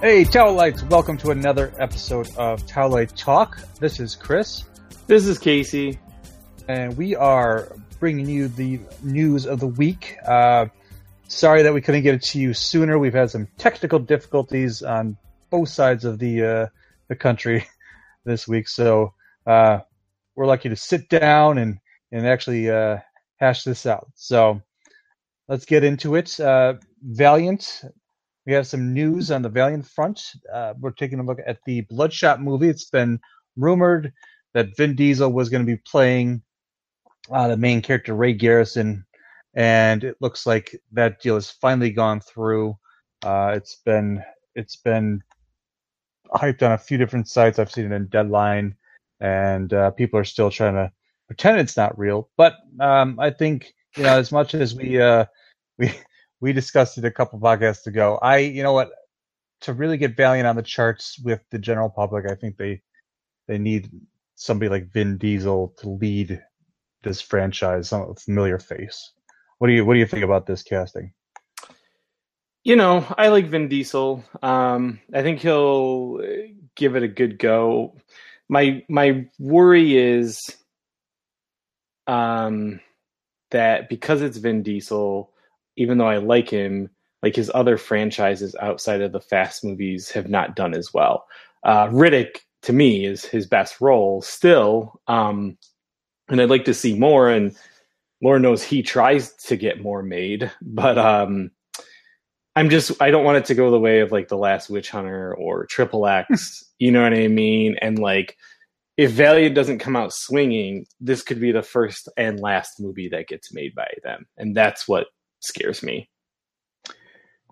Hey, Towelites, welcome to another episode of Towelite Talk. This is Chris. This is Casey. And we are bringing you the news of the week. Uh, sorry that we couldn't get it to you sooner. We've had some technical difficulties on both sides of the uh, the country this week, so uh, we're lucky to sit down and and actually uh, hash this out. So let's get into it. Uh, Valiant we have some news on the Valiant front. Uh, we're taking a look at the Bloodshot movie. It's been rumored that Vin Diesel was going to be playing uh, the main character Ray Garrison, and it looks like that deal has finally gone through. Uh, it's been it's been hyped on a few different sites. I've seen it in Deadline, and uh, people are still trying to pretend it's not real. But um, I think you know, as much as we uh, we we discussed it a couple podcasts ago. I, you know what, to really get Valiant on the charts with the general public, I think they they need somebody like Vin Diesel to lead this franchise, some familiar face. What do you what do you think about this casting? You know, I like Vin Diesel. Um, I think he'll give it a good go. My my worry is um, that because it's Vin Diesel, even though I like him, like his other franchises outside of the Fast movies have not done as well. Uh, Riddick to me is his best role still, um, and I'd like to see more. And Lord knows he tries to get more made, but um, I'm just I don't want it to go the way of like the Last Witch Hunter or Triple X. you know what I mean? And like if Valiant doesn't come out swinging, this could be the first and last movie that gets made by them, and that's what scares me.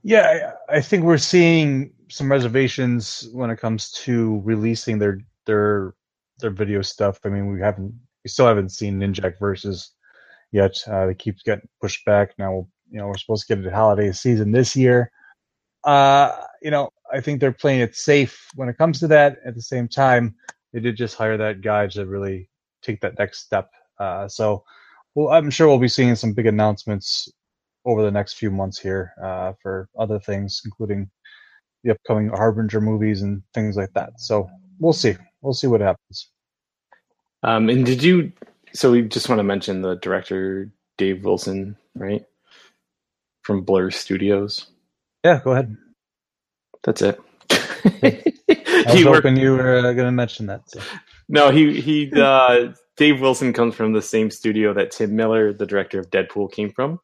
Yeah, I, think we're seeing some reservations when it comes to releasing their their their video stuff. I mean, we haven't we still haven't seen Ninjak versus yet. Uh, it keeps getting pushed back. Now, you know, we're supposed to get it holiday season this year. Uh, you know, I think they're playing it safe when it comes to that. At the same time, they did just hire that guy to really take that next step. Uh, so, well, I'm sure we'll be seeing some big announcements over the next few months here uh, for other things, including the upcoming Harbinger movies and things like that. So we'll see. We'll see what happens. Um, and did you? So we just want to mention the director Dave Wilson, right, from Blur Studios. Yeah, go ahead. That's it. I was hoping you were uh, going to mention that. So. No, he he. Uh, Dave Wilson comes from the same studio that Tim Miller, the director of Deadpool, came from.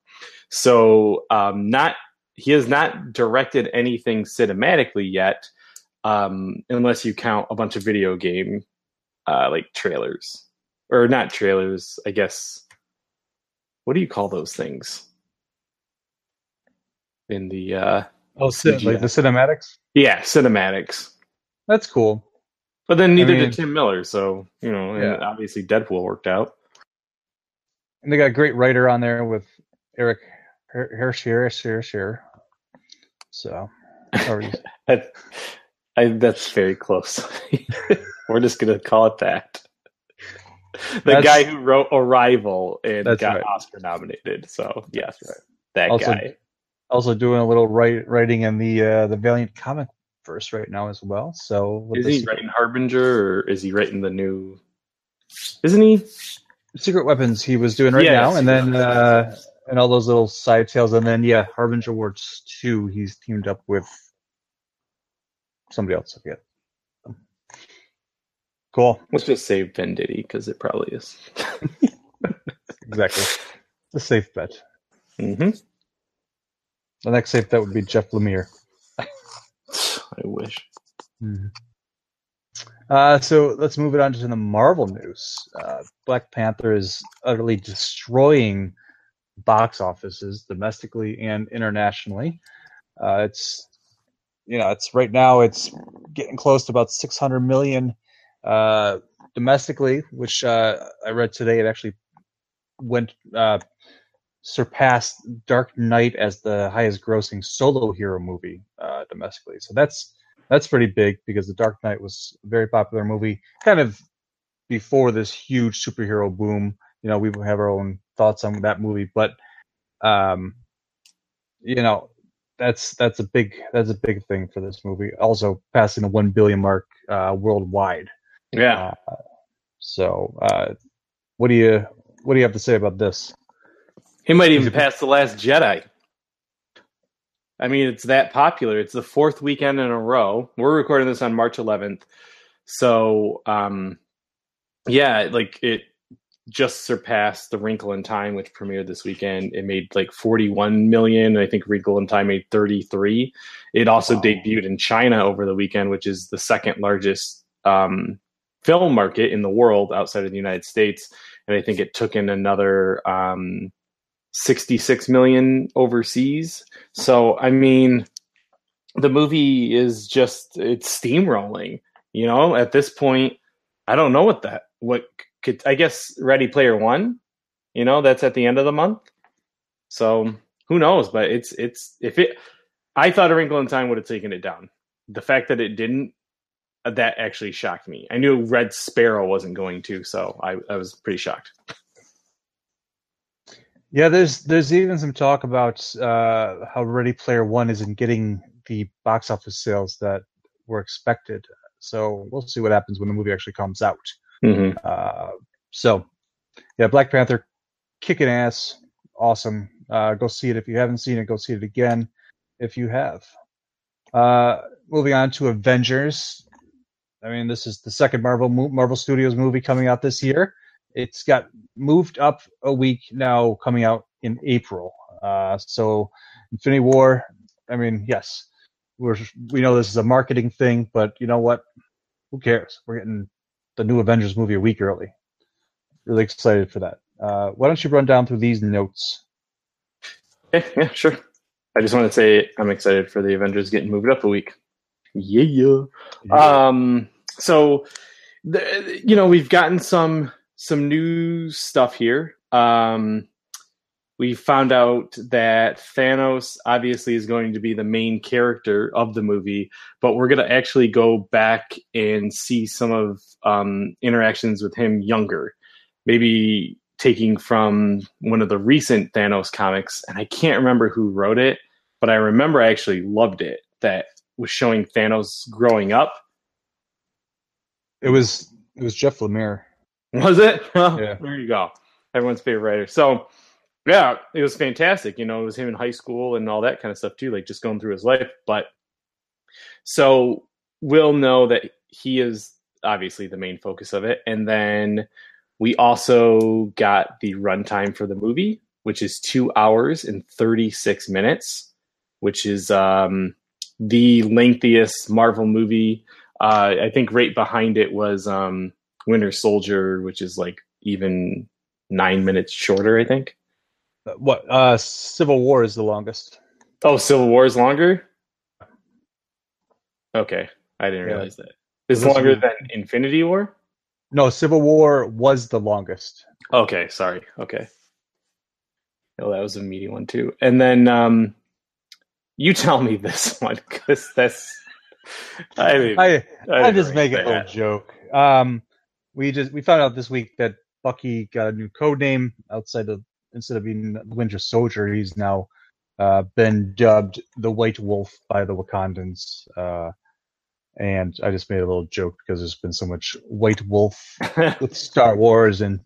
So um, not he has not directed anything cinematically yet, um, unless you count a bunch of video game uh, like trailers or not trailers. I guess what do you call those things in the uh, oh like the cinematics? Yeah, cinematics. That's cool. But then neither I mean, did Tim Miller, so you know, yeah. obviously Deadpool worked out. And they got a great writer on there with Eric Hersher, Hersher, So, that, I, that's very close. We're just gonna call it that. The that's, guy who wrote Arrival and got right. Oscar nominated. So yes, right. that also, guy. Also doing a little write, writing in the uh, the Valiant comic verse right now as well. So is he writing Harbinger or is he writing the new? Isn't he? Secret Weapons he was doing right yeah, now, and then uh, and all those little side tales, and then yeah, Harbinger Wars two. He's teamed up with somebody else. I forget. Cool. Let's just say Venditti because it probably is. exactly. It's a safe bet. Mm-hmm. The next safe bet would be Jeff Lemire. I wish. Mm-hmm. Uh, so let's move it on to the Marvel news. Uh, Black Panther is utterly destroying box offices domestically and internationally. Uh, it's you know it's right now it's getting close to about 600 million uh, domestically, which uh, I read today it actually went uh, surpassed Dark Knight as the highest grossing solo hero movie uh, domestically. So that's that's pretty big because the Dark Knight was a very popular movie, kind of before this huge superhero boom. You know, we have our own thoughts on that movie, but um, you know, that's that's a big that's a big thing for this movie. Also passing the one billion mark uh, worldwide. Yeah. Uh, so, uh, what do you what do you have to say about this? He might even pass the Last Jedi. I mean, it's that popular. It's the fourth weekend in a row. We're recording this on March 11th, so um, yeah, like it just surpassed The Wrinkle in Time, which premiered this weekend. It made like 41 million. I think Wrinkle in Time made 33. It also wow. debuted in China over the weekend, which is the second largest um, film market in the world outside of the United States. And I think it took in another um, 66 million overseas. So, I mean, the movie is just, it's steamrolling. You know, at this point, I don't know what that, what could, I guess Ready Player One, you know, that's at the end of the month. So who knows? But it's, it's, if it, I thought A Wrinkle in Time would have taken it down. The fact that it didn't, uh, that actually shocked me. I knew Red Sparrow wasn't going to, so I, I was pretty shocked. Yeah, there's there's even some talk about uh, how Ready Player One isn't getting the box office sales that were expected. So we'll see what happens when the movie actually comes out. Mm-hmm. Uh, so, yeah, Black Panther, kicking ass, awesome. Uh, go see it if you haven't seen it. Go see it again if you have. Uh, moving on to Avengers. I mean, this is the second Marvel Marvel Studios movie coming out this year. It's got moved up a week now, coming out in April. Uh, so Infinity War. I mean, yes, we're we know this is a marketing thing, but you know what? Who cares? We're getting the new Avengers movie a week early. Really excited for that. Uh, why don't you run down through these notes? Yeah, yeah, sure. I just want to say I'm excited for the Avengers getting moved up a week. Yeah. yeah. Um. So, the, you know, we've gotten some some new stuff here. Um, we found out that Thanos obviously is going to be the main character of the movie, but we're going to actually go back and see some of um, interactions with him younger, maybe taking from one of the recent Thanos comics. And I can't remember who wrote it, but I remember I actually loved it. That was showing Thanos growing up. It was it was Jeff Lemire. Was it? Well, yeah. There you go. Everyone's favorite writer. So yeah, it was fantastic. You know, it was him in high school and all that kind of stuff too, like just going through his life. But so we'll know that he is obviously the main focus of it. And then we also got the runtime for the movie, which is two hours and 36 minutes, which is um, the lengthiest Marvel movie. Uh, I think right behind it was um, Winter Soldier, which is like even nine minutes shorter, I think. What? Uh, Civil War is the longest. Oh, Civil War is longer. Okay, I didn't yeah. realize that. Is longer than Infinity War? No, Civil War was the longest. Okay, sorry. Okay. Oh, that was a meaty one too. And then um, you tell me this one because that's. I mean, I, I, I just make a little joke. Um, we just we found out this week that Bucky got a new code name outside of instead of being the Winter Soldier, he's now uh, been dubbed the White Wolf by the Wakandans. Uh, and I just made a little joke because there's been so much White Wolf with Star Wars and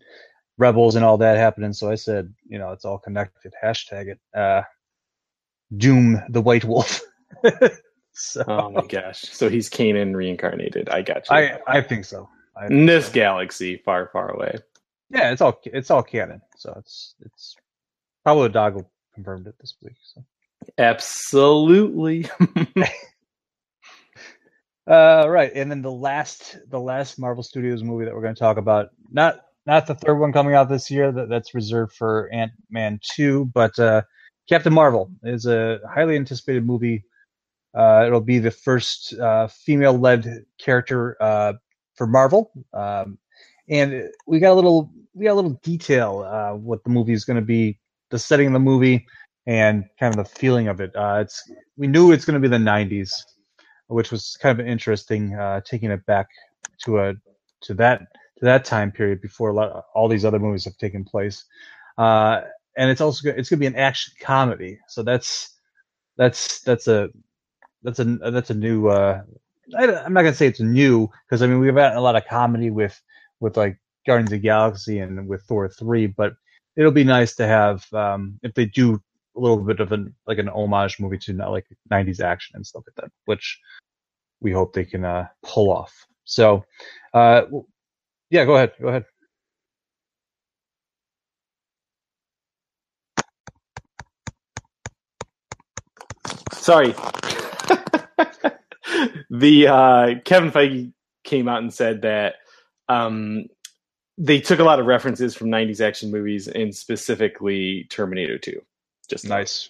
Rebels and all that happening. So I said, you know, it's all connected. Hashtag it. Uh, Dume the White Wolf. so, oh my gosh! So he's Kanan reincarnated. I got you. I I think so. I In this so. galaxy, far far away. Yeah, it's all it's all canon. So it's it's probably Doggo confirmed it this week. So absolutely. uh, right, and then the last the last Marvel Studios movie that we're going to talk about not not the third one coming out this year that, that's reserved for Ant Man two, but uh, Captain Marvel is a highly anticipated movie. Uh, it'll be the first uh, female led character uh, for Marvel. Um, and we got a little we got a little detail uh, what the movie is going to be, the setting of the movie, and kind of the feeling of it. Uh, it's we knew it's going to be the '90s, which was kind of interesting, uh, taking it back to a to that to that time period before a lot, all these other movies have taken place. Uh, and it's also it's going to be an action comedy, so that's that's that's a that's a that's a new. Uh, I, am not gonna say it's new because I mean we've had a lot of comedy with with like Guardians of Galaxy and with Thor three, but it'll be nice to have um, if they do a little bit of an like an homage movie to like 90s action and stuff like that, which we hope they can uh, pull off. So, uh, yeah, go ahead, go ahead. Sorry. the uh, Kevin Feige came out and said that um, they took a lot of references from 90s action movies and specifically Terminator 2. Just nice.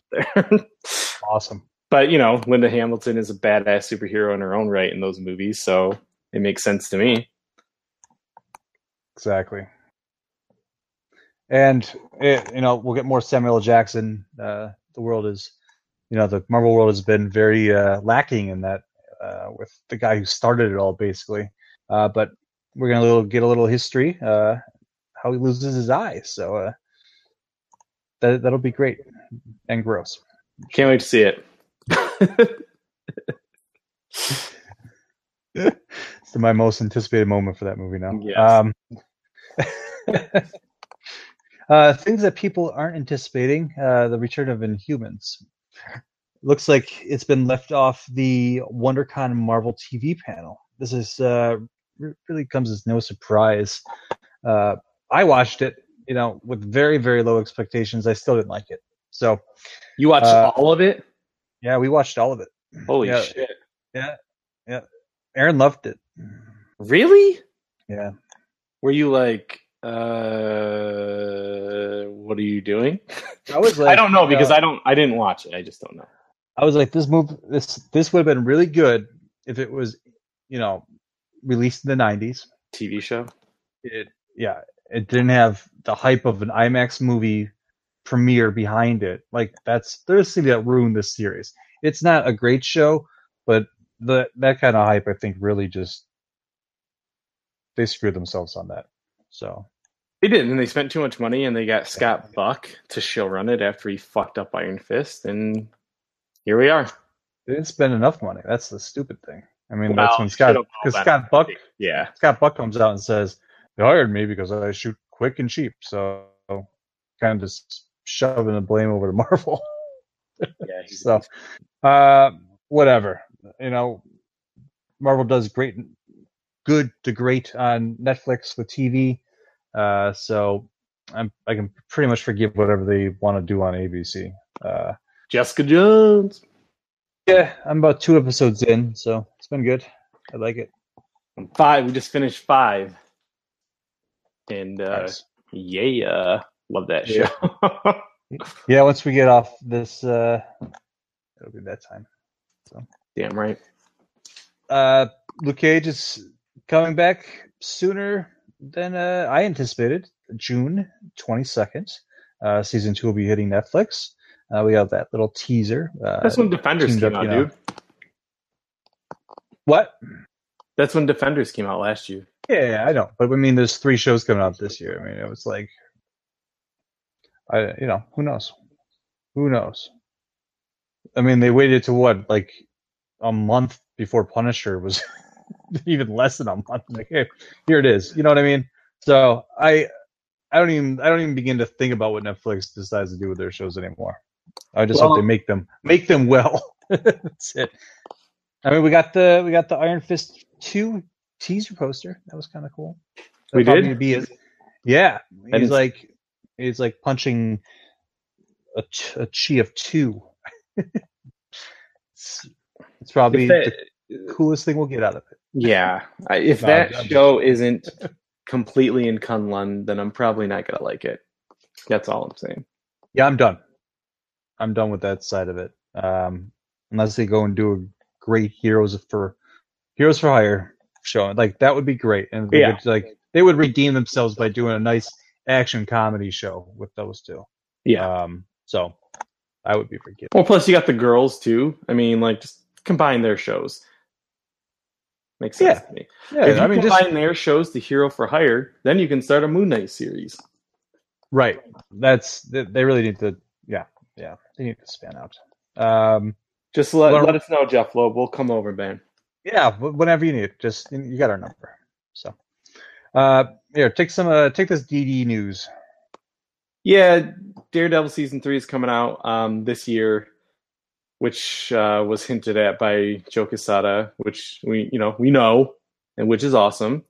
awesome. But, you know, Linda Hamilton is a badass superhero in her own right in those movies, so it makes sense to me. Exactly. And, it, you know, we'll get more Samuel Jackson. Uh, the world is, you know, the Marvel world has been very uh, lacking in that uh, with the guy who started it all, basically. Uh, but we're gonna little, get a little history uh, how he loses his eyes. So uh, that that'll be great and gross. Can't wait to see it. it's my most anticipated moment for that movie now. Yes. Um, uh, things that people aren't anticipating: uh, the return of Inhumans. Looks like it's been left off the WonderCon Marvel TV panel. This is uh, really comes as no surprise. Uh, I watched it, you know, with very very low expectations. I still didn't like it. So you watched uh, all of it? Yeah, we watched all of it. Holy yeah, shit! Yeah, yeah. Aaron loved it. Really? Yeah. Were you like, uh, what are you doing? I was like, I don't know because I don't, I didn't watch it. I just don't know. I was like, this move, this this would have been really good if it was, you know, released in the 90s. TV show. It yeah, it didn't have the hype of an IMAX movie premiere behind it. Like that's there's something that ruined this series. It's not a great show, but the that kind of hype I think really just they screwed themselves on that. So they did, and they spent too much money, and they got Scott Buck to show run it after he fucked up Iron Fist, and here we are. They didn't spend enough money. That's the stupid thing. I mean, well, that's when Scott because Scott Buck, yeah, Scott Buck comes out and says they hired me because I shoot quick and cheap. So kind of just shoving the blame over to Marvel. yeah. so, uh, whatever. You know, Marvel does great, good to great on Netflix with TV. Uh, so I'm, I can pretty much forgive whatever they want to do on ABC. Uh, Jessica Jones. Yeah, I'm about two episodes in, so it's been good. I like it. Five. We just finished five, and uh, Nice. yeah, love that Yeah. show. Yeah, once we get off this, uh, it'll be that time. So Damn right. Uh, Luke Cage is coming back sooner than uh, I anticipated. June 22nd. Uh, season two will be hitting Netflix. Uh, we have that little teaser. Uh, That's when Defenders came up, out, dude. what? That's when Defenders came out last year. Yeah, yeah, I know. But I mean, there's three shows coming out this year. I mean, it was like, I, you know, who knows? Who knows? I mean, they waited to what, like a month before Punisher was even less than a month. Like, hey, here it is. You know what I mean? So I, I don't even, I don't even begin to think about what Netflix decides to do with their shows anymore. I just Well- hope they make them, make them well. That's it. I mean, we got the, we got the Iron Fist two teaser poster. That was kind of cool. We That'll did? Be his, yeah, I he's didn't- like he's like punching a, a chi of two. it's, it's probably that- the coolest thing we'll get out of it. yeah, I, if No, that I'm- show isn't completely in Kunlun, then I'm probably not gonna like it. That's all I'm saying. Yeah, I'm done. I'm done with that side of it. Um, unless they go and do a great Heroes for Heroes for Hire show, like that would be great, and they Yeah. would, like they would redeem themselves by doing a nice action comedy show with those two. Yeah. Um, so I would be forgiven. Well, plus you got the girls too. I mean, like just combine their shows. Makes sense Yeah. to me. Yeah, if you I mean, combine just their shows to Hero for Hire, then you can start a Moon Knight series. right. That's they they really need to. Yeah, yeah, they need to span out. Um, Just let, let us know, Jeff Loeb. We'll come over, man. yeah, whenever you need, just you got our number. So, uh, here, take some, uh, take this DD news. Yeah, Daredevil season three is coming out um, this year, which uh, was hinted at by Joe Quesada, which we you know we know, and which is awesome.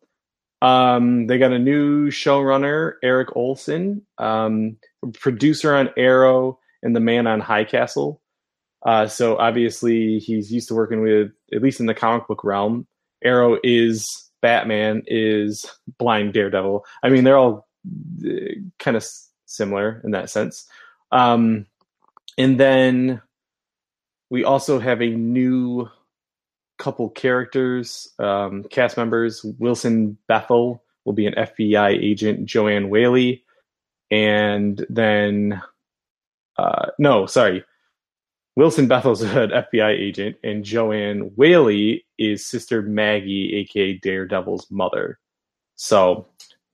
Um, they got a new showrunner, Erik Oleson, um, producer on Arrow and The Man on High Castle. Uh, so obviously he's used to working with, at least in the comic book realm, Arrow is Batman, is Blind Daredevil. I mean, they're all uh, kind of similar in that sense. Um, and then we also have a new couple characters, um, cast members. Wilson Bethel will be an FBI agent, Joanne Whalley, and then uh, no, sorry, Wilson Bethel's an FBI agent, and Joanne Whalley is Sister Maggie, aka Daredevil's mother. So,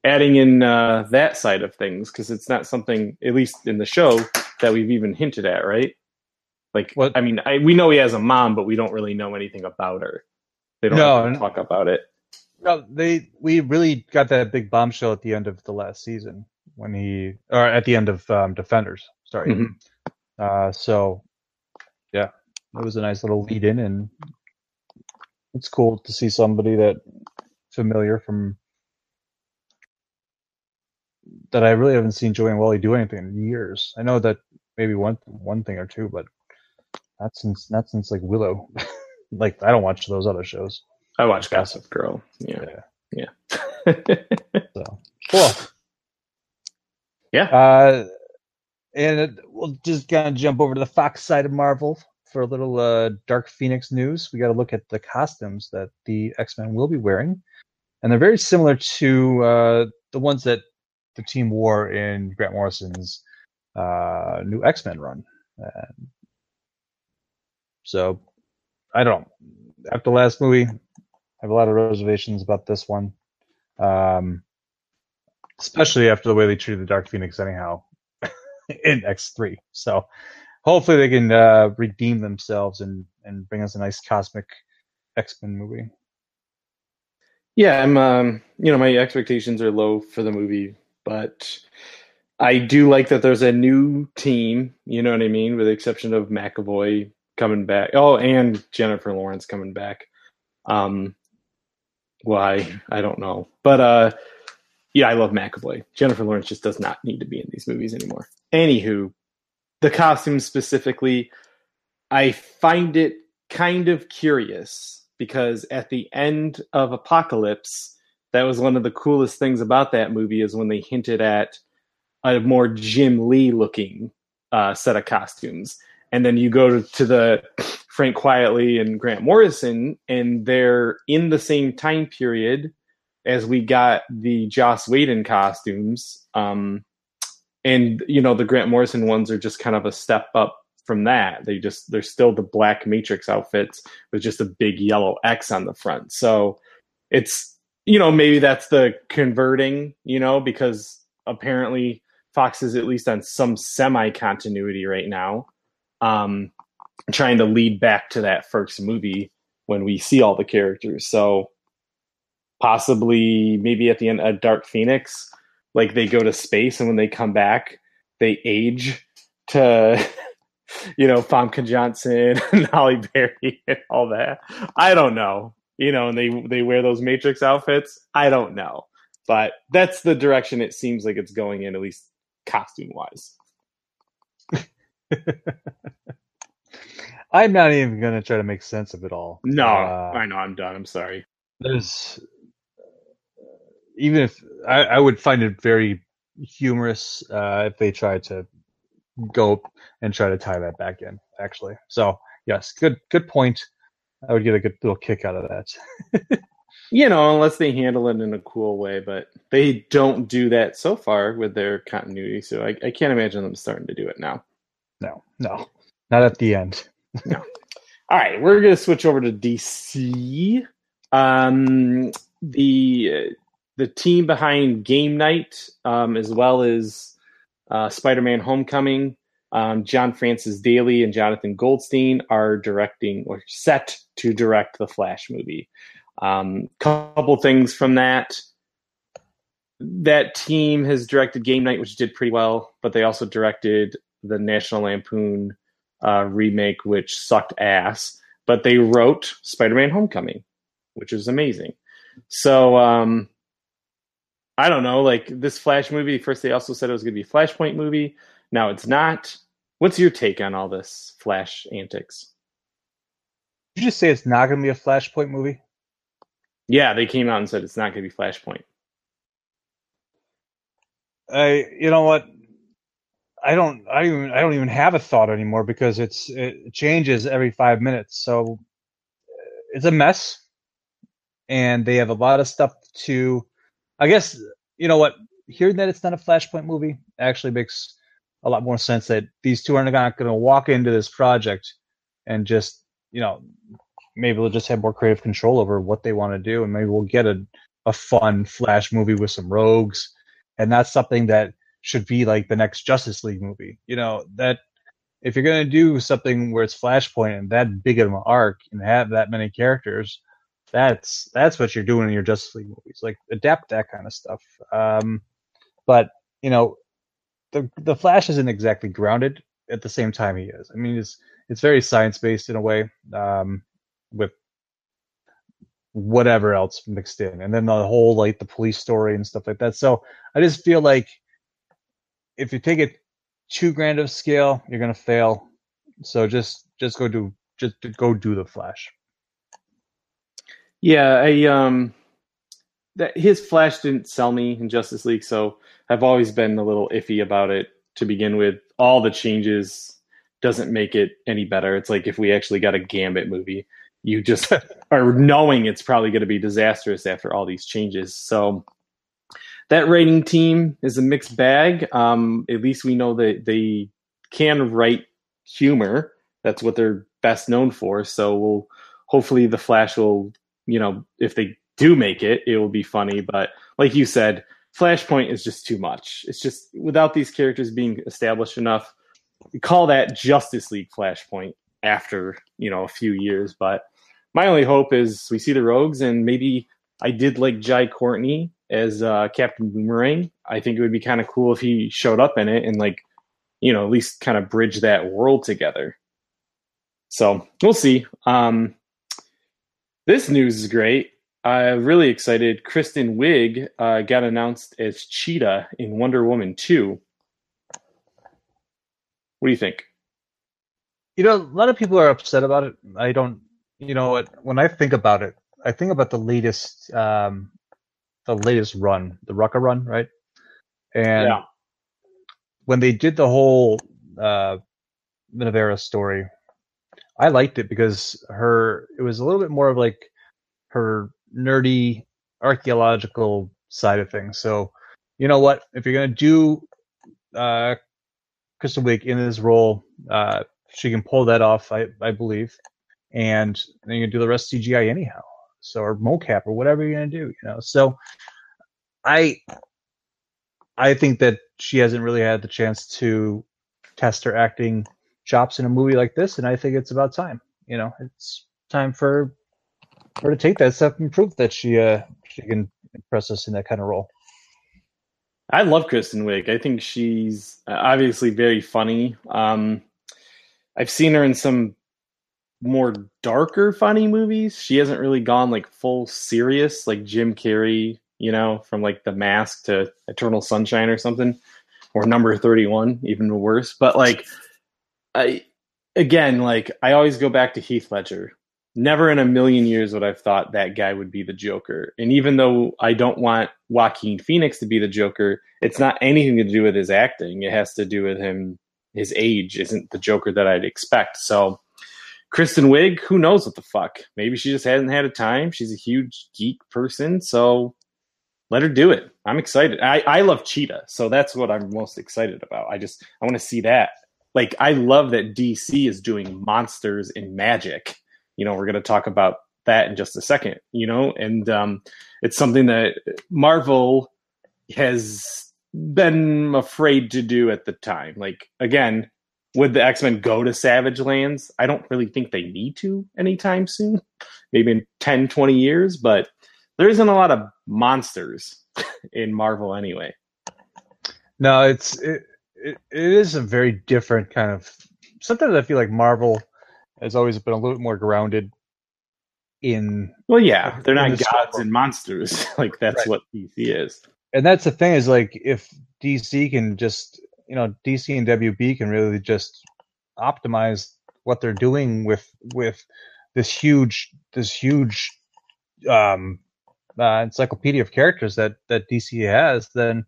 adding in uh, that side of things because it's not something, at least in the show, that we've even hinted at, right? Like, What- I mean, I, we know he has a mom, but we don't really know anything about her. They don't No, really talk about it. No, they we really got that big bombshell at the end of the last season when he, or at the end of um, Defenders. Sorry. Mhm. Uh, so, yeah, it was a nice little lead in, and it's cool to see somebody that familiar from that I really haven't seen Joanne Whalley do anything in years. I know that maybe one one thing or two, but not since not since like Willow. like I don't watch those other shows. I watch Gossip Girl. Yeah. Yeah. Yeah. So cool. Yeah. Uh, and it, we'll just kind of jump over to the Fox side of Marvel for a little uh, Dark Phoenix news. We got to look at the costumes that the X Men will be wearing, and they're very similar to uh, the ones that the team wore in Grant Morrison's uh, new X Men run. Um, so I don't. After the last movie, I have a lot of reservations about this one. Um, especially after the way they treated the Dark Phoenix, anyhow, in X three. So hopefully they can uh, redeem themselves and and bring us a nice cosmic X Men movie. Yeah, I'm. Um, you know, my expectations are low for the movie, but I do like that there's a new team. You know what I mean, with the exception of McAvoy coming back. Oh, and Jennifer Lawrence coming back. Um, why I don't know, but uh, yeah, I love McAvoy. Jennifer Lawrence just does not need to be in these movies anymore. Anywho, the costumes specifically, I find it kind of curious because at the end of Apocalypse, that was one of the coolest things about that movie is when they hinted at a more Jim Lee looking uh, set of costumes. And then you go to, to the Frank Quitely and Grant Morrison, and they're in the same time period as we got the Joss Whedon costumes. Um, and you know the Grant Morrison ones are just kind of a step up from that. They just they're still the black Matrix outfits with just a big yellow X on the front. So it's you know maybe that's the converting, you know, because apparently Fox is at least on some semi continuity right now, um, trying to lead back to that first movie when we see all the characters. So possibly maybe at the end of Dark Phoenix, like they go to space and when they come back, they age to you know Famke Janssen and Halle Berry and all that. I don't know, you know, and they they wear those Matrix outfits. I don't know, but that's the direction it seems like it's going in, at least costume wise. I'm not even gonna try to make sense of it all. No, Uh, I know I'm done. I'm sorry. there's even if I, I would find it very humorous uh, if they tried to go and try to tie that back in. Actually, so yes, good good point. I would get a good little kick out of that. You know, unless they handle it in a cool way, but they don't do that so far with their continuity. So I, I can't imagine them starting to do it now. No, no, not at the end. No. All right, we're to switch over to DC. Um, the the team behind Game Night, um, as well as uh, Spider-Man: Homecoming, Um, John Francis Daley and Jonathan Goldstein are directing or set to direct the Flash movie. Um, couple things from that. That team has directed Game Night, which did pretty well, but they also directed the National Lampoon uh, remake, which sucked ass. But they wrote Spider-Man: Homecoming, which is amazing. So um, I don't know, like this Flash movie. First, they also said it was going to be a Flashpoint movie. Now it's not. What's your take on all this Flash antics? Did you just say it's not going to be a Flashpoint movie? Yeah, they came out and said it's not going to be Flashpoint. I, you know what? I don't, I even, I don't even have a thought anymore because it's it changes every five minutes. So uh, it's a mess, and they have a lot of stuff to. I guess you know what? Hearing that it's not a Flashpoint movie actually makes a lot more sense. That these two are not going to walk into this project and just you know maybe they'll just have more creative control over what they want to do, and maybe we'll get a a fun Flash movie with some rogues, and that's something that should be like the next Justice League movie. You know that if you're going to do something where it's Flashpoint and that big of an arc and have that many characters, that's that's what you're doing in your Justice League movies. Like adapt that kind of stuff. Um, but you know, the the Flash isn't exactly grounded. At the same time, he is. I mean, it's it's very science based in a way. Um, with whatever else mixed in and then the whole like the police story and stuff like that so i just feel like if you take it too grand of scale you're to fail so just just go do just go do the flash yeah i um that his flash didn't sell me in justice league so i've always been a little iffy about it to begin with all the changes doesn't make it any better it's like if we actually got a gambit movie you just are knowing it's probably going to be disastrous after all these changes. So that writing team is a mixed bag. Um, at least we know that they can write humor. That's what they're best known for. So we'll hopefully the Flash will, you know, if they do make it, it will be funny. But like you said, Flashpoint is just too much. It's just without these characters being established enough. Call that Justice League Flashpoint after you know a few years, but my only hope is we see the Rogues, and maybe I did like Jai Courtney as uh, Captain Boomerang. I think it would be kind of cool if he showed up in it and like, you know, at least kind of bridge that world together. So we'll see. Um, this news is great. I'm really excited. Kristen Wiig uh, got announced as Cheetah in Wonder Woman 2. What do you think? You know, a lot of people are upset about it. I don't you know what? When I think about it, I think about the latest, um, the latest run, the Rucka run, right? And yeah. when they did the whole uh, story, I liked it because her it was a little bit more of like her nerdy archaeological side of things. So, you know what? If you're gonna do uh, Kristen Wiig in this role, uh, she can pull that off. I I believe and then you can do the rest CGI anyhow. So or mocap or whatever you're gonna do, you know. So I I think that she hasn't really had the chance to test her acting chops in a movie like this, and I think it's about time. You know, it's time for her to take that step and prove that she uh she can impress us in that kind of role. I love Kristen Wiig. I think she's obviously very funny. Um, I've seen her in some more darker funny movies. She hasn't really gone like full serious like Jim Carrey, you know, from like The Mask to Eternal Sunshine or something or Number 31, even worse. But like I again, like I always go back to Heath Ledger. Never in a million years would I've thought that guy would be the Joker. And even though I don't want Joaquin Phoenix to be the Joker, it's not anything to do with his acting. It has to do with him his age isn't the Joker that I'd expect. So Kristen Wiig, who knows what the fuck? Maybe she just hasn't had a time. She's a huge geek person, so let her do it. I'm excited. I, I love Cheetah, so that's what I'm most excited about. I just I want to see that. Like I love that DC is doing monsters in magic. You know, we're gonna talk about that in just a second. You know, and um, it's something that Marvel has been afraid to do at the time. Like again, would the X Men go to Savage Lands? I don't really think they need to anytime soon, maybe in 10, 20 years, but there isn't a lot of monsters in Marvel anyway. No, it's it, it, it is a very different kind of. Sometimes I feel like Marvel has always been a little bit more grounded in. Well, yeah, they're not the gods and monsters. like that's Right. what DC is. and that's the thing is like if DC can just you know DC and WB can really just optimize what they're doing with with this huge this huge um uh, encyclopedia of characters that that DC has, then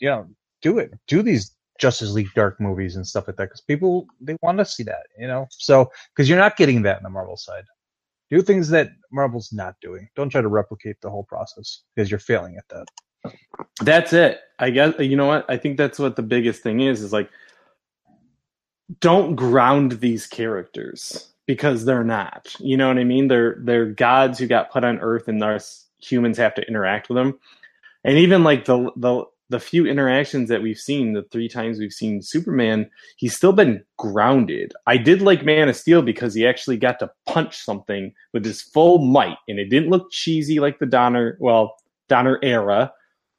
you know do it do these Justice League Dark movies and stuff like that because people they want to see that you know so because you're not getting that in the Marvel side. Do things that Marvel's not doing. Don't try to replicate the whole process because you're failing at that. That's it. I guess you know what? I think that's what the biggest thing is is like don't ground these characters because they're not. You know what I mean? They're they're gods who got put on earth and us humans have to interact with them. And even like the the the few interactions that we've seen, the three times we've seen Superman, he's still been grounded. I did like Man of Steel because he actually got to punch something with his full might and it didn't look cheesy like the Donner, well, Donner era.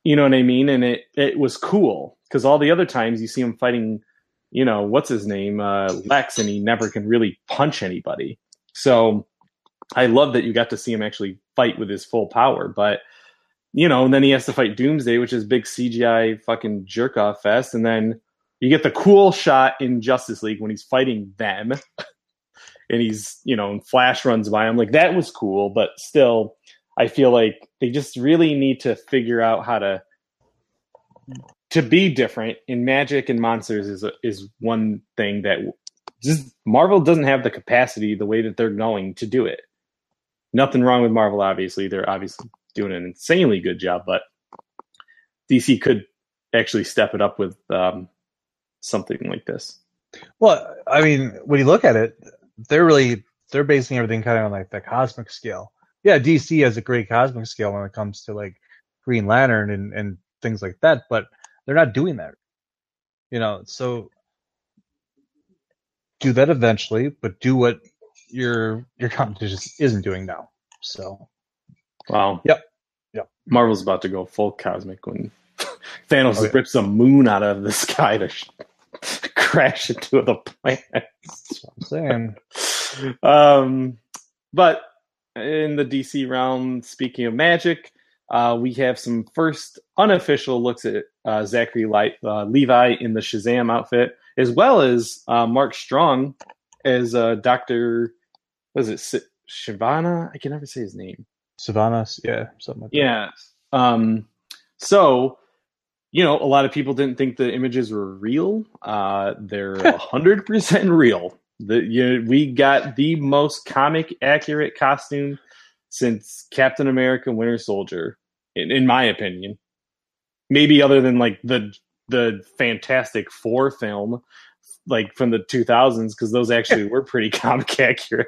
You know what I mean? And it it was cool because all the other times you see him fighting, you know, what's his name, uh, Lex, and he never can really punch anybody. So I love that you got to see him actually fight with his full power, but you know, and then he has to fight Doomsday, which is big CGI fucking jerk off fest, and then you get the cool shot in Justice League when he's fighting them, and he's you know, and Flash runs by him. Like that was cool, but still, I feel like they just really need to figure out how to to be different in magic and monsters is is one thing that just Marvel doesn't have the capacity the way that they're going to do it. Nothing wrong with Marvel, obviously. They're obviously doing an insanely good job, but DC could actually step it up with um, something like this. Well, I mean, when you look at it, they're really they're basing everything kind of on like the cosmic scale. Yeah, DC has a great cosmic scale when it comes to like Green Lantern and and things like that, but they're not doing that. You know, so do that eventually, but do what your your competition isn't doing now. So Wow. Yep. Yep. Marvel's about to go full cosmic when Thanos Oh, yeah. rips a moon out of the sky to sh- crash into the planet. that's what I'm saying. um, but in the DC realm, speaking of magic, uh, we have some first unofficial looks at uh, Zachary Li- uh, Levi in the Shazam outfit, as well as uh, Mark Strong as uh, Doctor. Was it Si- Shivana? I can never say his name. Savannah, yeah, something like that. Yeah. Um, so, you know, a lot of people didn't think the images were real. Uh, they're hundred percent real. The you we got the most comic accurate costume since Captain America: Winter Soldier, in, in my opinion. Maybe other than like the the Fantastic Four film, like from the two thousands, because those actually were pretty comic accurate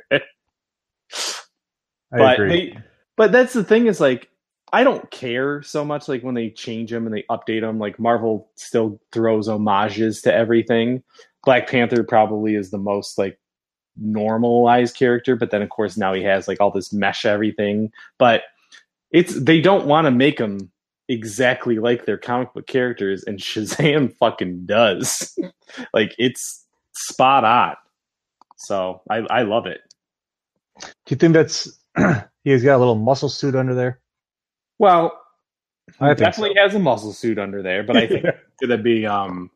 I but agree. they but that's the thing is like i don't care so much like when they change them and they update them like marvel still throws homages to everything. Black panther probably is the most like normalized character but then of course now he has like all this mesh everything. But it's they don't want to make them exactly like their comic book characters and shazam fucking does. Like it's spot on. So i i love it. Do you think that's he's got a little muscle suit under there? Well, I definitely has a muscle suit under there, but I think it's gonna be um,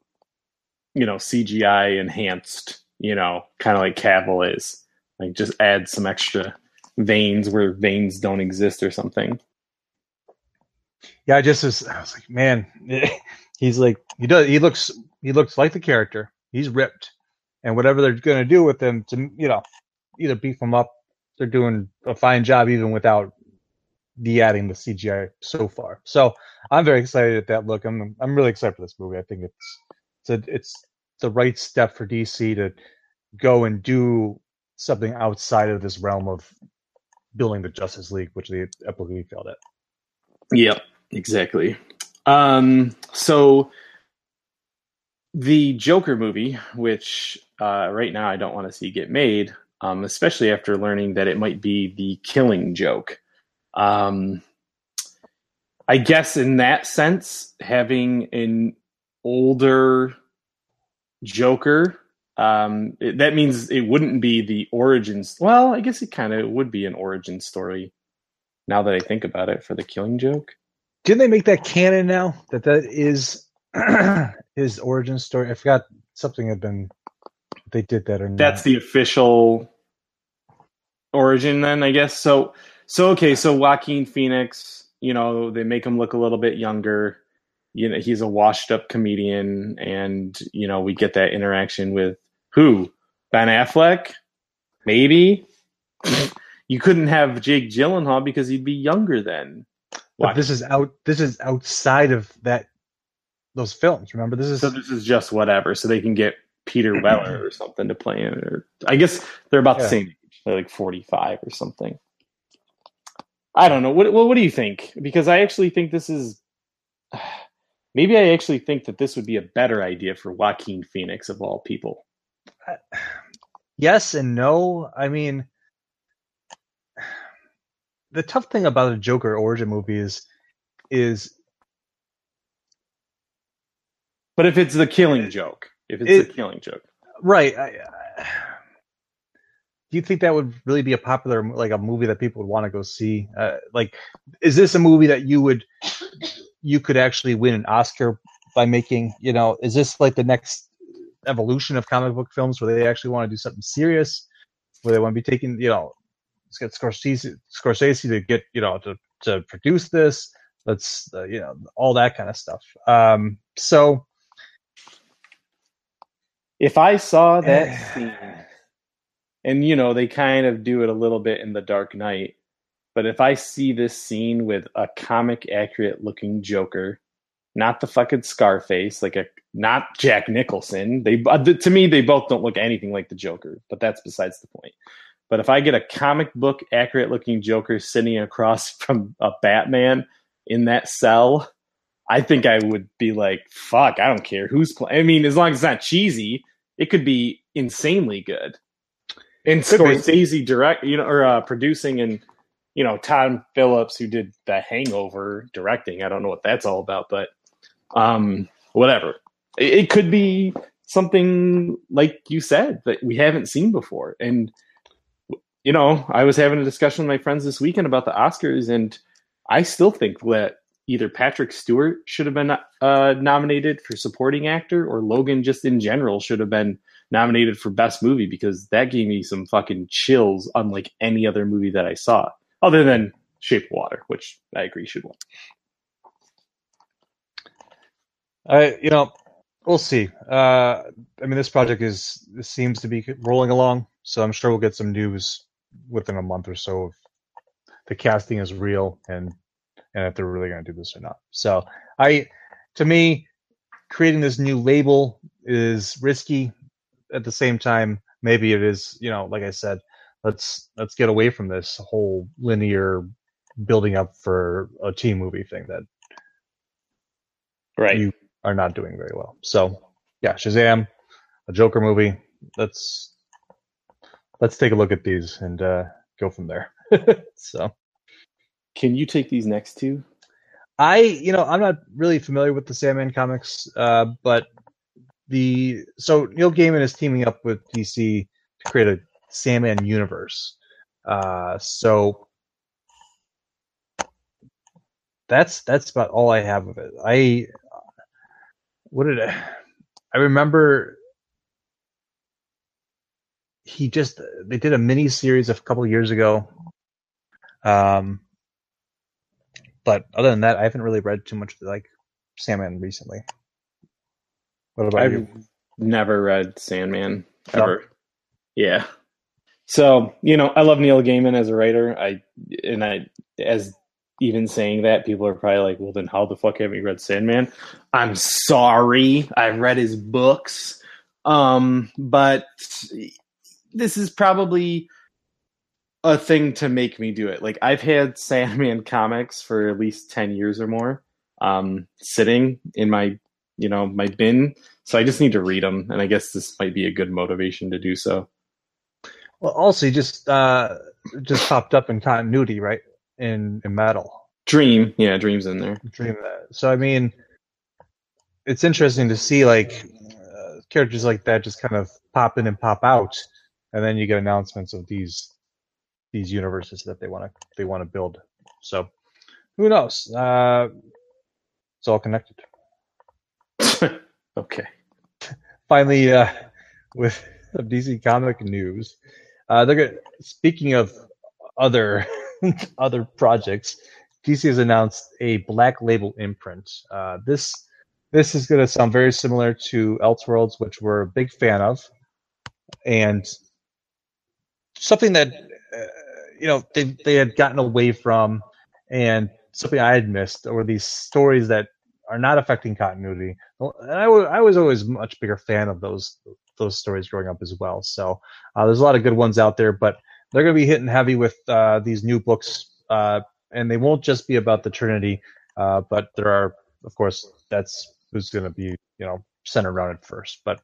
you know, CGI enhanced, you know, kind of like Cavill is. Like just add some extra veins where veins don't exist or something. Yeah, I just was, I was like, man, he's like he does. He looks he looks like the character. He's ripped, and whatever they're going to do with him to you know either beef him up, they're doing a fine job even without the adding the CGI so far. So I'm very excited at that look. I'm I'm really excited for this movie. I think it's it's a, it's the right step for DC to go and do something outside of this realm of building the Justice League, which they epically failed at. Yep, exactly. Um, so the Joker movie, which uh, right now I don't want to see get made, um, especially after learning that it might be the Killing Joke. Um, I guess in that sense, having an older Joker, um, it, that means it wouldn't be the origins. Well, I guess it kind of would be an origin story. Now that I think about it, for the Killing Joke, Didn't they make that canon now? That that is his origin story. I forgot something had been. They did that or not. that's the official origin. Then I guess so. So okay, so Joaquin Phoenix, you know, they make him look a little bit younger. You know, he's a washed-up comedian, and you know, we get that interaction with who Ben Affleck, maybe. you couldn't have Jake Gyllenhaal because he'd be younger then. But this is out. This is outside of that. Those films. Remember, this is So this is just whatever, so they can get Peter Weller or something to play in it. Or I guess they're about the same age. They're like forty-five or something. I don't know. What, what what do you think? Because I actually think this is maybe I actually think that this would be a better idea for Joaquin Phoenix of all people. yes and no. I mean, the tough thing about a Joker origin movie is, is But if it's the killing joke, if it's It- the killing joke, right. I, I, do you think that would really be a popular like a movie that people would want to go see? Uh, like, is this a movie that you would you could actually win an Oscar by making? You know, is this like the next evolution of comic book films where they actually want to do something serious, where they want to be taking you know, let's get Scorsese Scorsese to get you know to to produce this. Let's uh, you know all that kind of stuff. Um, so if I saw that scene, and you know they kind of do it a little bit in the Dark Knight, but if I see this scene with a comic accurate looking Joker, not the fucking Scarface, like a not Jack Nicholson, they uh, to me they both don't look anything like the Joker, but that's besides the point. But if I get a comic book accurate looking Joker sitting across from a Batman in that cell, I think I would be like, fuck, I don't care who's playing. I mean, as long as it's not cheesy, it could be insanely good. And Could be. Scorsese direct, you know, or uh, producing, and you know, Tom Phillips who did The Hangover directing. I don't know what that's all about, but um, whatever. It, it could be something like you said that we haven't seen before. And you know, I was having a discussion with my friends this weekend about the Oscars, and I still think that either Patrick Stewart should have been uh, nominated for supporting actor, or Logan just in general should have been nominated for best movie because that gave me some fucking chills, unlike any other movie that I saw, other than Shape of Water, which I agree should win. I, you know, we'll see. Uh, I mean, this project is seems to be rolling along, so I'm sure we'll get some news within a month or so if the casting is real and and if they're really going to do this or not. So, I, to me, creating this new label is risky. At the same time, maybe it is. You know, like I said, let's let's get away from this whole linear building up for a team movie thing that Right. you are not doing very well. So yeah, Shazam, a Joker movie. Let's let's take a look at these and uh, go from there. so Can you take these next two? I, you know, I'm not really familiar with the Sandman comics, uh, but the so Neil Gaiman is teaming up with DC to create a Sandman universe. Uh, so that's that's about all I have of it. I what did I, I remember? He just they did a mini series a couple years ago. Um, but other than that, I haven't really read too much like Sandman recently. What about I've you? never read Sandman No. ever. Yeah. So, you know, I love Neil Gaiman as a writer. I and I as even saying that, people are probably like, well then how the fuck haven't you read Sandman? I'm sorry. I've read his books. Um, but this is probably a thing to make me do it. Like I've had Sandman comics for at least 10 years or more. Um, sitting in my you know my bin. So I just need to read them, and I guess this might be a good motivation to do so. Well, also, just uh, just popped up in continuity, right? In in metal. Dream, yeah, Dream's in there. Dream that. So I mean, it's interesting to see like uh, characters like that just kind of pop in and pop out, and then you get announcements of these these universes that they want to they want to build. So who knows? Uh, it's all connected. okay. Finally, uh, with DC comic news, uh, they're gonna, speaking of other other projects. DC has announced a black label imprint. Uh, this this is going to sound very similar to Elseworlds, which we're a big fan of, and something that uh, you know they they had gotten away from, and something I had missed, or these stories that are not affecting continuity. And I was I was always much bigger fan of those those stories growing up as well. So uh, there's a lot of good ones out there, but they're going to be hitting heavy with uh, these new books, uh, and they won't just be about the Trinity, uh, but there are, of course, that's who's going to be you know centered around it first. But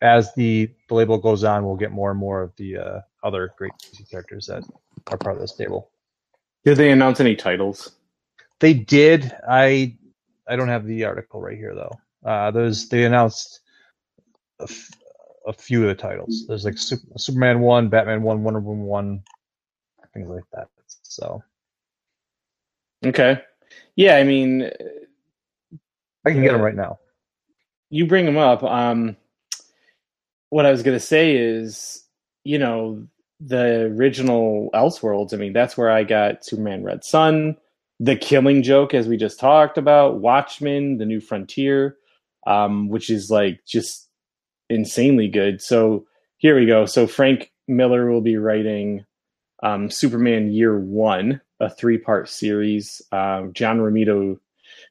as the, the label goes on, we'll get more and more of the uh, other great characters that are part of the stable. Did they announce any titles? They did. I I don't have the article right here though. Uh, those they announced a, f- a few of the titles. There's like Super, Superman one, Batman one, Wonder Woman one, things like that. So okay, yeah. I mean, I can get them right now. You bring them up. Um, what I was gonna say is, you know, the original Elseworlds. I mean, that's where I got Superman Red Sun, The Killing Joke, as we just talked about, Watchmen, The New Frontier, um, which is like just insanely good. So here we go. So Frank Miller will be writing um, Superman Year One, a three-part series. Uh, John Romita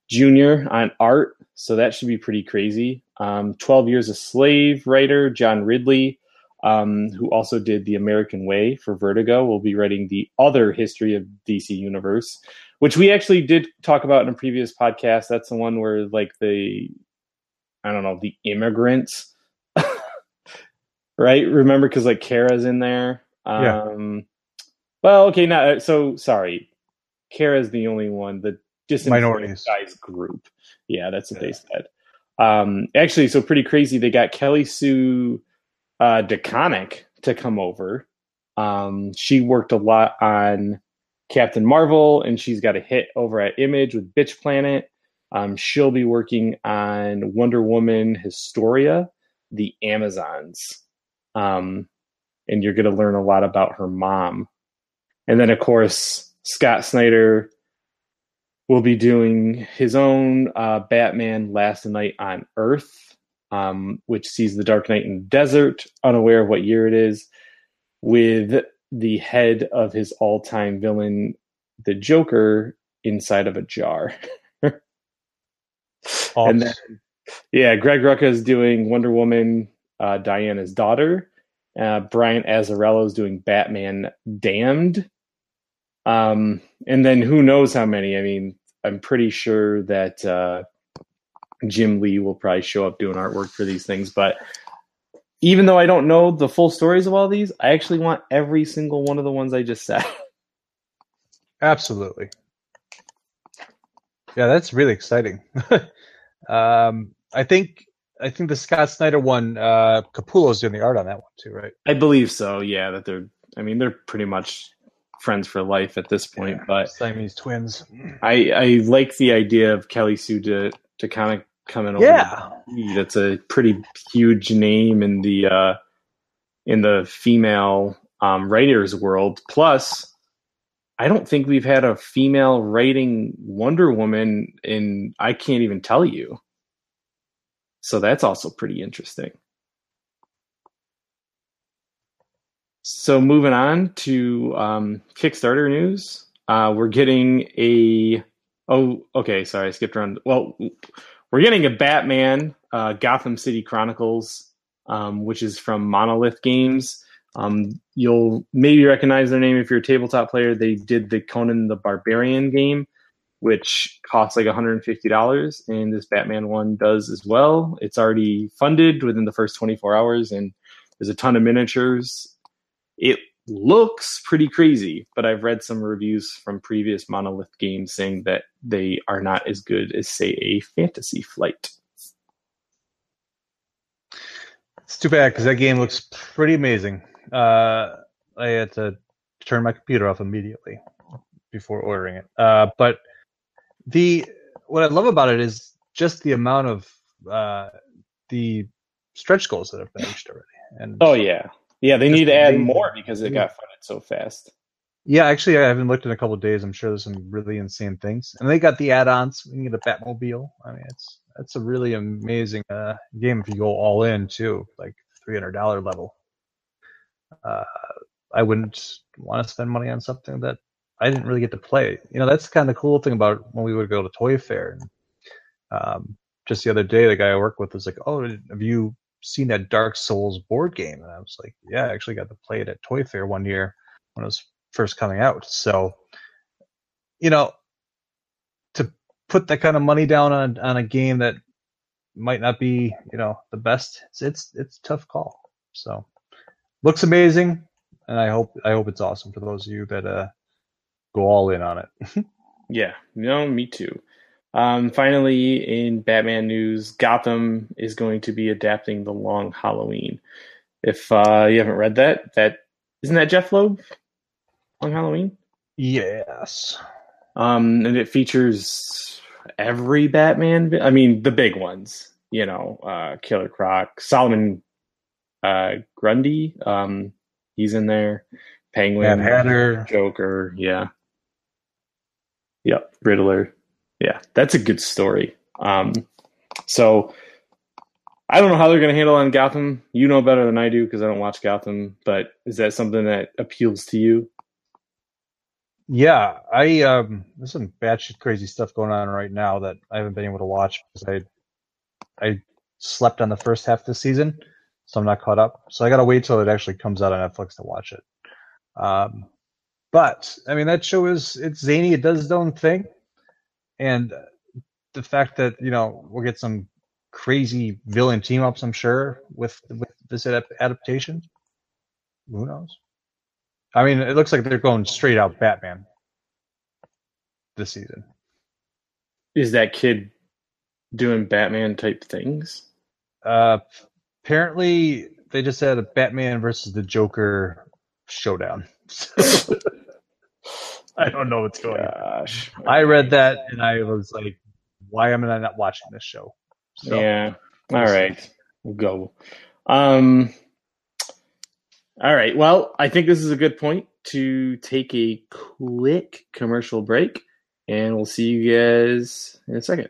Jr. on art, so that should be pretty crazy. Um, Twelve Years a Slave writer John Ridley, um, who also did The American Way for Vertigo, will be writing the other history of DC Universe, which we actually did talk about in a previous podcast. That's the one where like the I don't know the immigrants right? Remember, because like Kara's in there. Um, Yeah. Well, okay, now so sorry. Kara's the only one. The Minorities. guys group. Yeah, that's what they said. Um, actually, so pretty crazy. They got Kelly Sue uh, to come over. Um, she worked a lot on Captain Marvel, and she's got a hit over at Image with Bitch Planet. Um, she'll be working on Wonder Woman Historia, the Amazons. Um, and you're going to learn a lot about her mom. And then, of course, Scott Snyder will be doing his own uh, Batman Last Knight on Earth, um, which sees the Dark Knight in the desert, unaware of what year it is, with the head of his all time villain, the Joker, inside of a jar. And then, yeah, Greg Rucka is doing Wonder Woman, uh, Diana's daughter. Uh, Brian Azzarello is doing Batman Damned. Um, and then who knows how many? I mean, I'm pretty sure that uh, Jim Lee will probably show up doing artwork for these things. But even though I don't know the full stories of all these, I actually want every single one of the ones I just said. Absolutely. Yeah, that's really exciting. um, I think I think the Scott Snyder one, uh, Capullo's doing the art on that one too, right? I believe so. Yeah, that they're. I mean, they're pretty much friends for life at this point. Yeah, But Siamese twins. I I like the idea of Kelly Sue to to kind of coming over. Yeah, that's a pretty huge name in the uh, in the female um, writers world. Plus, I don't think we've had a female writing Wonder Woman in I can't even tell you. So that's also pretty interesting. So moving on to um, Kickstarter news, uh, we're getting a oh okay sorry I skipped around. Well, we're getting a Batman uh, Gotham City Chronicles, um, which is from Monolith Games. Um, you'll maybe recognize their name if you're a tabletop player. They did the Conan the Barbarian game, which costs like $150, and this Batman one does as well. It's already funded within the first 24 hours, and there's a ton of miniatures. It looks pretty crazy, but I've read some reviews from previous Monolith games saying that they are not as good as, say, a Fantasy Flight. It's too bad because that game looks pretty amazing. Uh, I had to turn my computer off immediately before ordering it. Uh, but the what I love about it is just the amount of uh, the stretch goals that have been reached already. And oh yeah, yeah, they need to add more because it got funded so fast. yeah, actually, I haven't looked in a couple of days. I'm sure there's some really insane things, and they got the add-ons. We can get a Batmobile. I mean, it's that's a really amazing uh, game if you go all in too, like three hundred dollar level. Uh, I wouldn't want to spend money on something that I didn't really get to play. You know, that's kind of the cool thing about when we would go to Toy Fair. And um, just the other day, the guy I work with was like, "Oh, have you seen that Dark Souls board game?" And I was like, "Yeah, I actually got to play it at Toy Fair one year when it was first coming out." So, you know, to put that kind of money down on on a game that might not be, you know, the best, it's it's it's tough call. So, looks amazing, and I hope I hope it's awesome for those of you that uh go all in on it. Yeah, no, me too. Um, finally, in Batman news, Gotham is going to be adapting The Long Halloween. If uh, you haven't read that, that isn't that Jeph Loeb? Long Halloween. yes. Um, and it features every Batman. I mean, the big ones. You know, uh, Killer Croc, Solomon uh, Grundy. Um, he's in there. Penguin, Mad Hatter. Joker. Yeah. Yep. Riddler. Yeah, that's a good story. Um, so I don't know how they're going to handle on Gotham. You know better than I do because I don't watch Gotham. But is that something that appeals to you? Yeah, I um there's some batshit crazy stuff going on right now that I haven't been able to watch because I I slept on the first half of the season, so I'm not caught up. So I gotta wait till it actually comes out on Netflix to watch it. Um, but I mean that show is it's zany, it does its own thing, and the fact that you know we'll get some crazy villain team ups, I'm sure with with this adaptation. Who knows? I mean, it looks like they're going straight out Batman this season. Is that kid doing Batman type things? Uh, apparently, they just had a Batman versus the Joker showdown. I don't know what's going on. I read that and I was like, why am I not watching this show? So, yeah. All right, we'll go. Um. All right. Well, I think this is a good point to take a quick commercial break, and we'll see you guys in a second.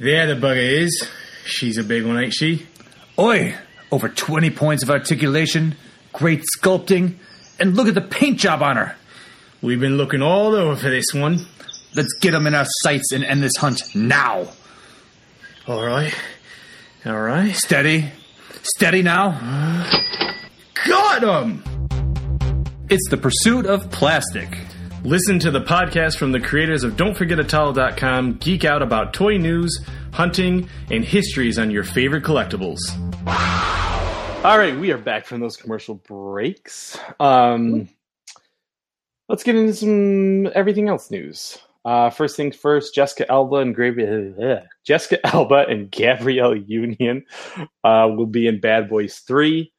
There the bugger is. She's a big one, ain't she? Oi! Over 20 points of articulation, great sculpting, and look at the paint job on her. We've been looking all over for this one. Let's get them in our sights and end this hunt now. All right. All right. Steady. Steady now. Got him! It's the pursuit of plastic. Listen to the podcast from the creators of Don'tForgetAtowel.com. Geek out about toy news, hunting, and histories on your favorite collectibles. All right, we are back from those commercial breaks. Um, let's get into some everything else news. Uh, first things first, Jessica Alba and Gabriel, uh, Jessica Alba and Gabrielle Union uh, will be in Bad Boys Three.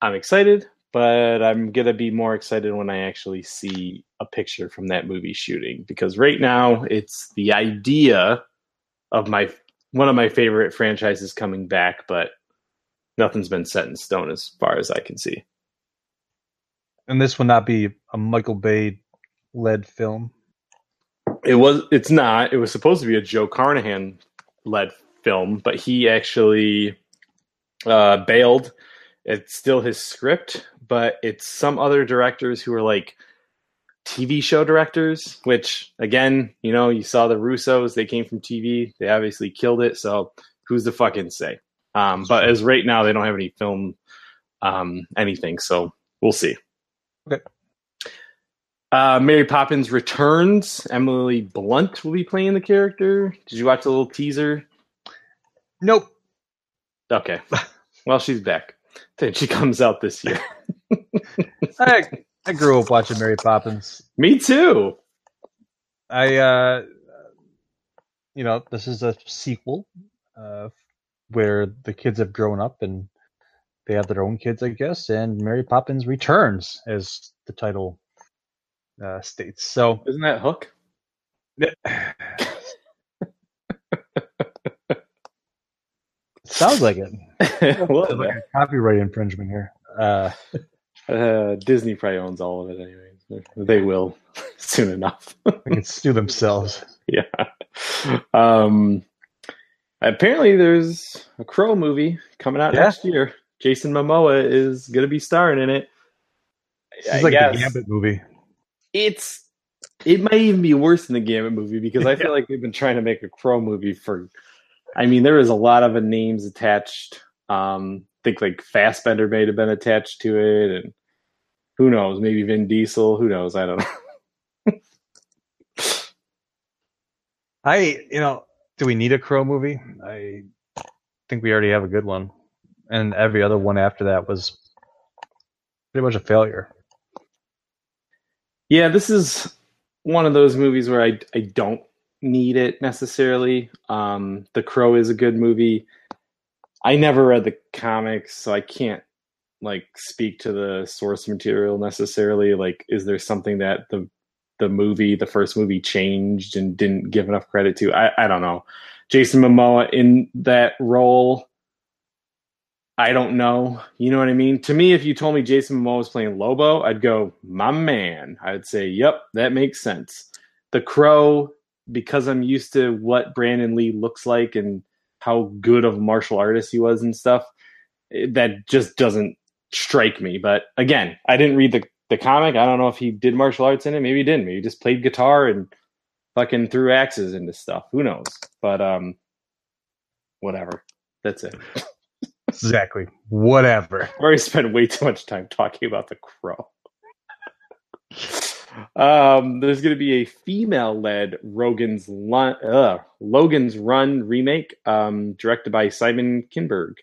I'm excited, but I'm gonna be more excited when I actually see a picture from that movie shooting because right now it's the idea of my one of my favorite franchises coming back, but nothing's been set in stone as far as I can see. And this will not be a Michael Bay led film. It was. It's not. It was supposed to be a Joe Carnahan led film, but he actually uh, bailed. It's still his script, but it's some other directors who are like TV show directors. Which, again, you know, you saw the Russos. They came from TV. They obviously killed it. So who's the fucking say? Um, but as right now, they don't have any film um, anything. So we'll see. Okay. Uh, Mary Poppins returns. Emily Blunt will be playing the character. Did you watch the little teaser? Nope. Okay. Well, she's back. Then she comes out this year. I I grew up watching Mary Poppins. Me too. I uh you know, this is a sequel uh where the kids have grown up and they have their own kids, I guess, and Mary Poppins returns as the title uh states. So Isn't that Hook? sounds like it. well, Sounds like a copyright infringement here. Uh uh, Disney probably owns all of it anyways. They will soon enough. they can sue themselves. yeah. Um, apparently, there's a Crow movie coming out Yeah. next year. Jason Momoa is going to be starring in it. It's like guess the Gambit movie. it's it might even be worse than the Gambit movie because I feel like they've been trying to make a Crow movie for. I mean, there was a lot of names attached. Um, I think like Fassbender may have been attached to it, and who knows? Maybe Vin Diesel. Who knows? I don't know. I, you know, do we need a Crow movie? I think we already have a good one, and every other one after that was pretty much a failure. Yeah, this is one of those movies where I I don't need it necessarily. Um, the Crow is a good movie. I never read the comics, so I can't like speak to the source material necessarily. Like, is there something that the the movie, the first movie, changed and didn't give enough credit to? I I don't know. Jason Momoa in that role. I don't know. You know what I mean? To me, if you told me Jason Momoa was playing Lobo, I'd go, my man. I'd say, yep, that makes sense. The Crow, because I'm used to what Brandon Lee looks like and how good of a martial artist he was and stuff, it- that just doesn't strike me. But again, I didn't read the, the comic. I don't know if he did martial arts in it. Maybe he didn't. Maybe he just played guitar and fucking threw axes into stuff. Who knows? But um, whatever. That's it. Exactly. Whatever. I've already spent way too much time talking about the crow. um, there's going to be a female-led Rogan's Lun- uh, Logan's Run remake, um, directed by Simon Kinberg,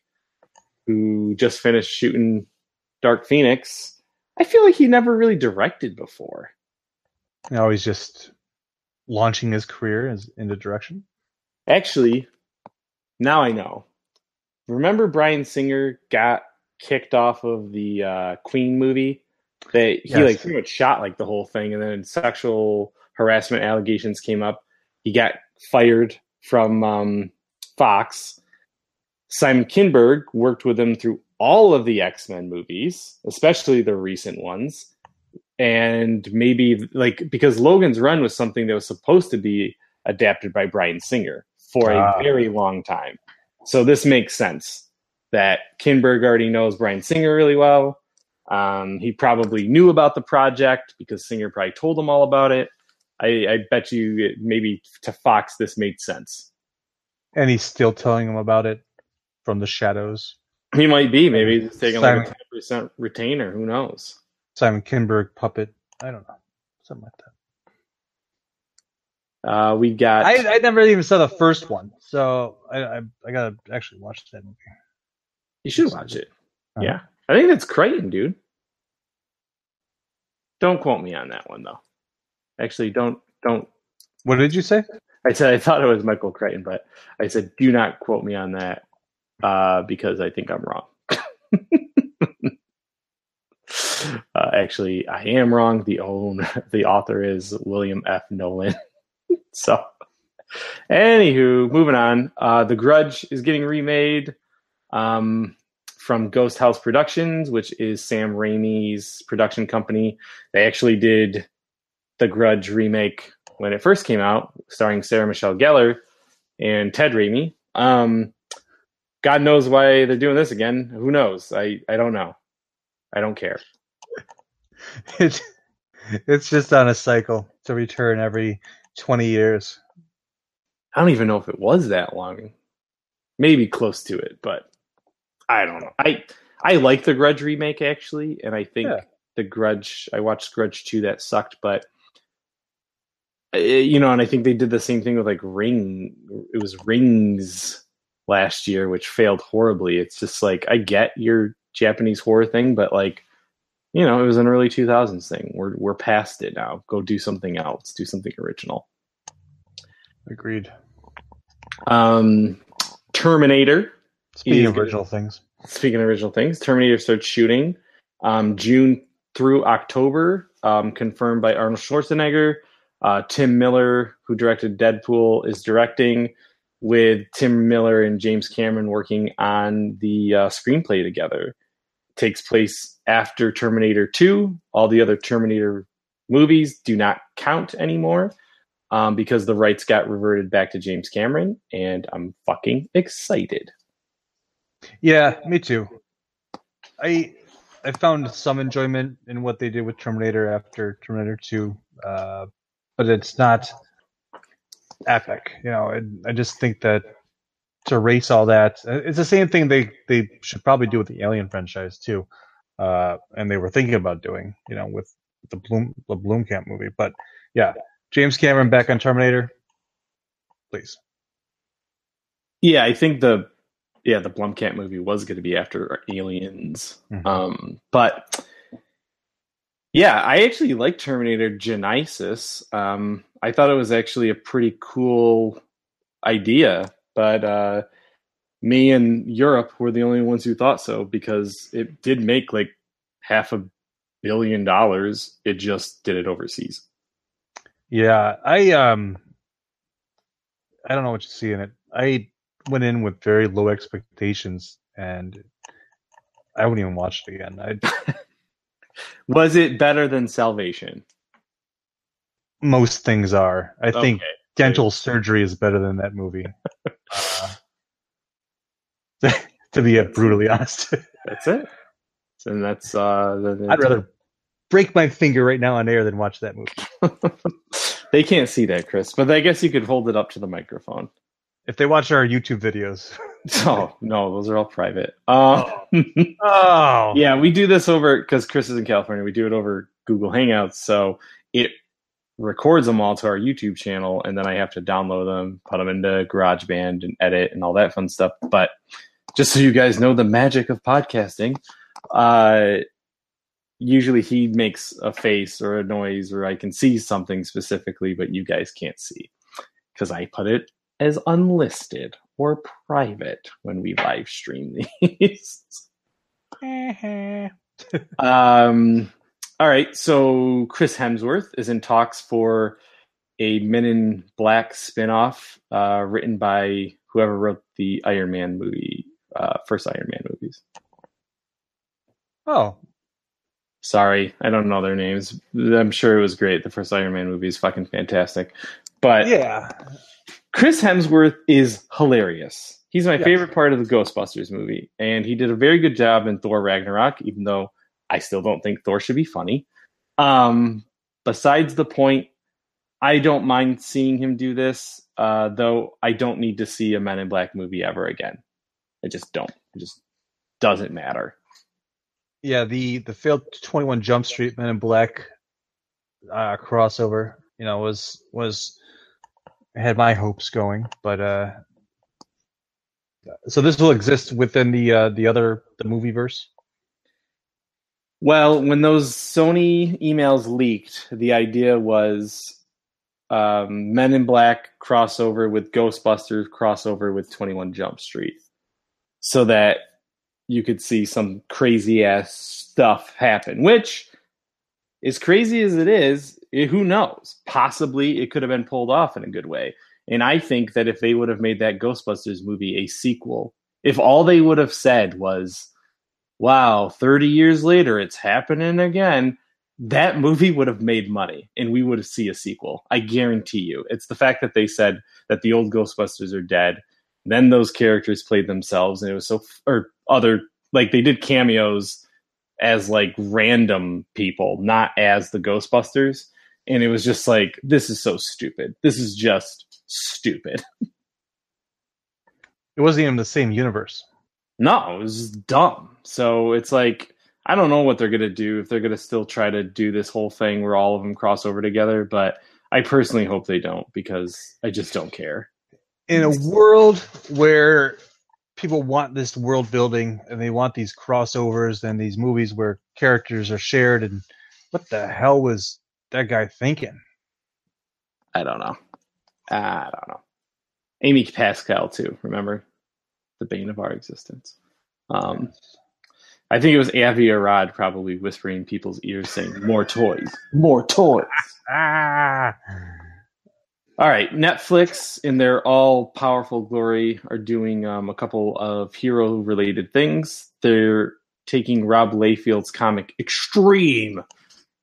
who just finished shooting Dark Phoenix. I feel like he never really directed before. Now he's just launching his career as, into direction. Actually, now I know. Remember Bryan Singer got kicked off of the uh, Queen movie? That he Yes. like pretty much shot like the whole thing, and then sexual harassment allegations came up. He got fired from um, Fox. Simon Kinberg worked with him through all of the X Men movies, especially the recent ones. And maybe like because Logan's Run was something that was supposed to be adapted by Bryan Singer for Ah. a very long time. So this makes sense that Kinberg already knows Bryan Singer really well. Um, he probably knew about the project because Singer probably told him all about it. I, I bet you it, maybe to Fox this made sense. And he's still telling him about it from the shadows. He might be. Maybe he's taking like a ten percent retainer. Who knows? Simon Kinberg puppet. I don't know. Something like that. Uh, we got. I, I never even saw the first one, so I, I, I gotta actually watch that movie. You should watch it. Uh-huh. Yeah, I think that's Crichton, dude. Don't quote me on that one though. Actually, don't don't. What did you say? I said I thought it was Michael Crichton, but I said do not quote me on that uh, because I think I'm wrong. uh, actually, I am wrong. The own the author is William F. Nolan. so, anywho, moving on. Uh, the Grudge is getting remade um, from Ghost House Productions, which is Sam Raimi's production company. They actually did the Grudge remake when it first came out, starring Sarah Michelle Gellar and Ted Raimi. Um, God knows why they're doing this again. Who knows? I, I don't know. I don't care. It's it's just on a cycle to return every twenty years. I don't even know if it was that long. Maybe close to it, but I don't know. I I like the Grudge remake actually, and I think Yeah. the Grudge. I watched Grudge two that sucked, but uh, you know, and I think they did the same thing with like Ring. It was Rings last year, which failed horribly. It's just like I get your Japanese horror thing, but like you know, it was an early two thousands thing. We're we're past it now. Go do something else. Do something original. Agreed. Um, Terminator. Speaking of gonna- original things, Speaking of original things, Terminator starts shooting um, June through October, um, confirmed by Arnold Schwarzenegger. Uh, Tim Miller, who directed Deadpool, is directing, with Tim Miller and James Cameron working on the uh, screenplay together. takes place after Terminator 2. All the other Terminator movies do not count anymore um, because the rights got reverted back to James Cameron, and I'm fucking excited. Yeah, me too. I I found some enjoyment in what they did with Terminator after Terminator Two, uh, but it's not epic. You know, and I just think that to erase all that, it's the same thing they they should probably do with the Alien franchise too, uh, and they were thinking about doing. You know, with the Bloom the Blomkamp movie, but yeah, James Cameron back on Terminator, please. Yeah, I think the yeah the Blomkamp movie was going to be after Aliens, Mhm. um, but yeah, I actually like Terminator Genisys. Um, I thought it was actually a pretty cool idea, but uh, me and Europe were the only ones who thought so because it did make like half a billion dollars. It just did it overseas. Yeah, I um, I don't know what you see in it. I went in with very low expectations, and I wouldn't even watch it again. I Was it better than Salvation? most things are. I think Okay. dental surgery is better than that movie. uh, to be brutally honest, That's it. And that's uh, the, I'd rather break my finger right now on air than watch that movie. they can't see that, Chris, but I guess you could hold it up to the microphone. If they watch our YouTube videos, Oh no, those are all private. Um, oh yeah, we do this over because Chris is in California. We do it over Google Hangouts, so it records them all to our YouTube channel, and then I have to download them, put them into GarageBand, and edit and all that fun stuff. But just so you guys know the magic of podcasting, uh, usually he makes a face or a noise, or I can see something specifically, but you guys can't see because I put it as unlisted or private when we live stream these. um, all right, so Chris Hemsworth is in talks for a Men in Black spinoff uh, written by whoever wrote the Iron Man movie, uh, first Iron Man movies. oh, Sorry, I don't know their names. I'm sure it was great. The first Iron Man movie is fucking fantastic. But yeah. Chris Hemsworth is hilarious. He's my Yes. favorite part of the Ghostbusters movie, and he did a very good job in Thor Ragnarok, even though I still don't think Thor should be funny. Um, besides the point, I don't mind seeing him do this, uh, though I don't need to see a Men in Black movie ever again. I just don't. It just doesn't matter. Yeah, the the failed Twenty One Jump Street Men in Black uh, crossover, you know, was was had my hopes going, but uh, So this will exist within the uh, the other the movie verse. Well, when those Sony emails leaked, the idea was um, Men in Black crossover with Ghostbusters crossover with 21 Jump Street. So that you could see some crazy ass stuff happen, which, as crazy as it is, it, who knows? Possibly it could have been pulled off in a good way. And I think that if they would have made that Ghostbusters movie a sequel, if all they would have said was, wow, 30 years later, it's happening again, that movie would have made money and we would see a sequel. I guarantee you. It's the fact that they said that the old Ghostbusters are dead. Then those characters played themselves and it was so, or other, like they did cameos as like random people, not as the Ghostbusters. And it was just like, this is so stupid. This is just stupid. It wasn't even the same universe. No, it was just dumb. So it's like I don't know what they're gonna do if they're gonna still try to do this whole thing where all of them cross over together. But I personally hope they don't because I just don't care. In a world where people want this world building and they want these crossovers and these movies where characters are shared and what the hell was that guy thinking? I don't know. I don't know. Amy Pascal too. Remember the bane of our existence. Um, I think it was Avi Arad probably whispering in people's ears saying, More toys, more toys. Ah, All right, Netflix, in their all powerful glory, are doing um, a couple of hero related things. They're taking Rob Liefeld's comic Extreme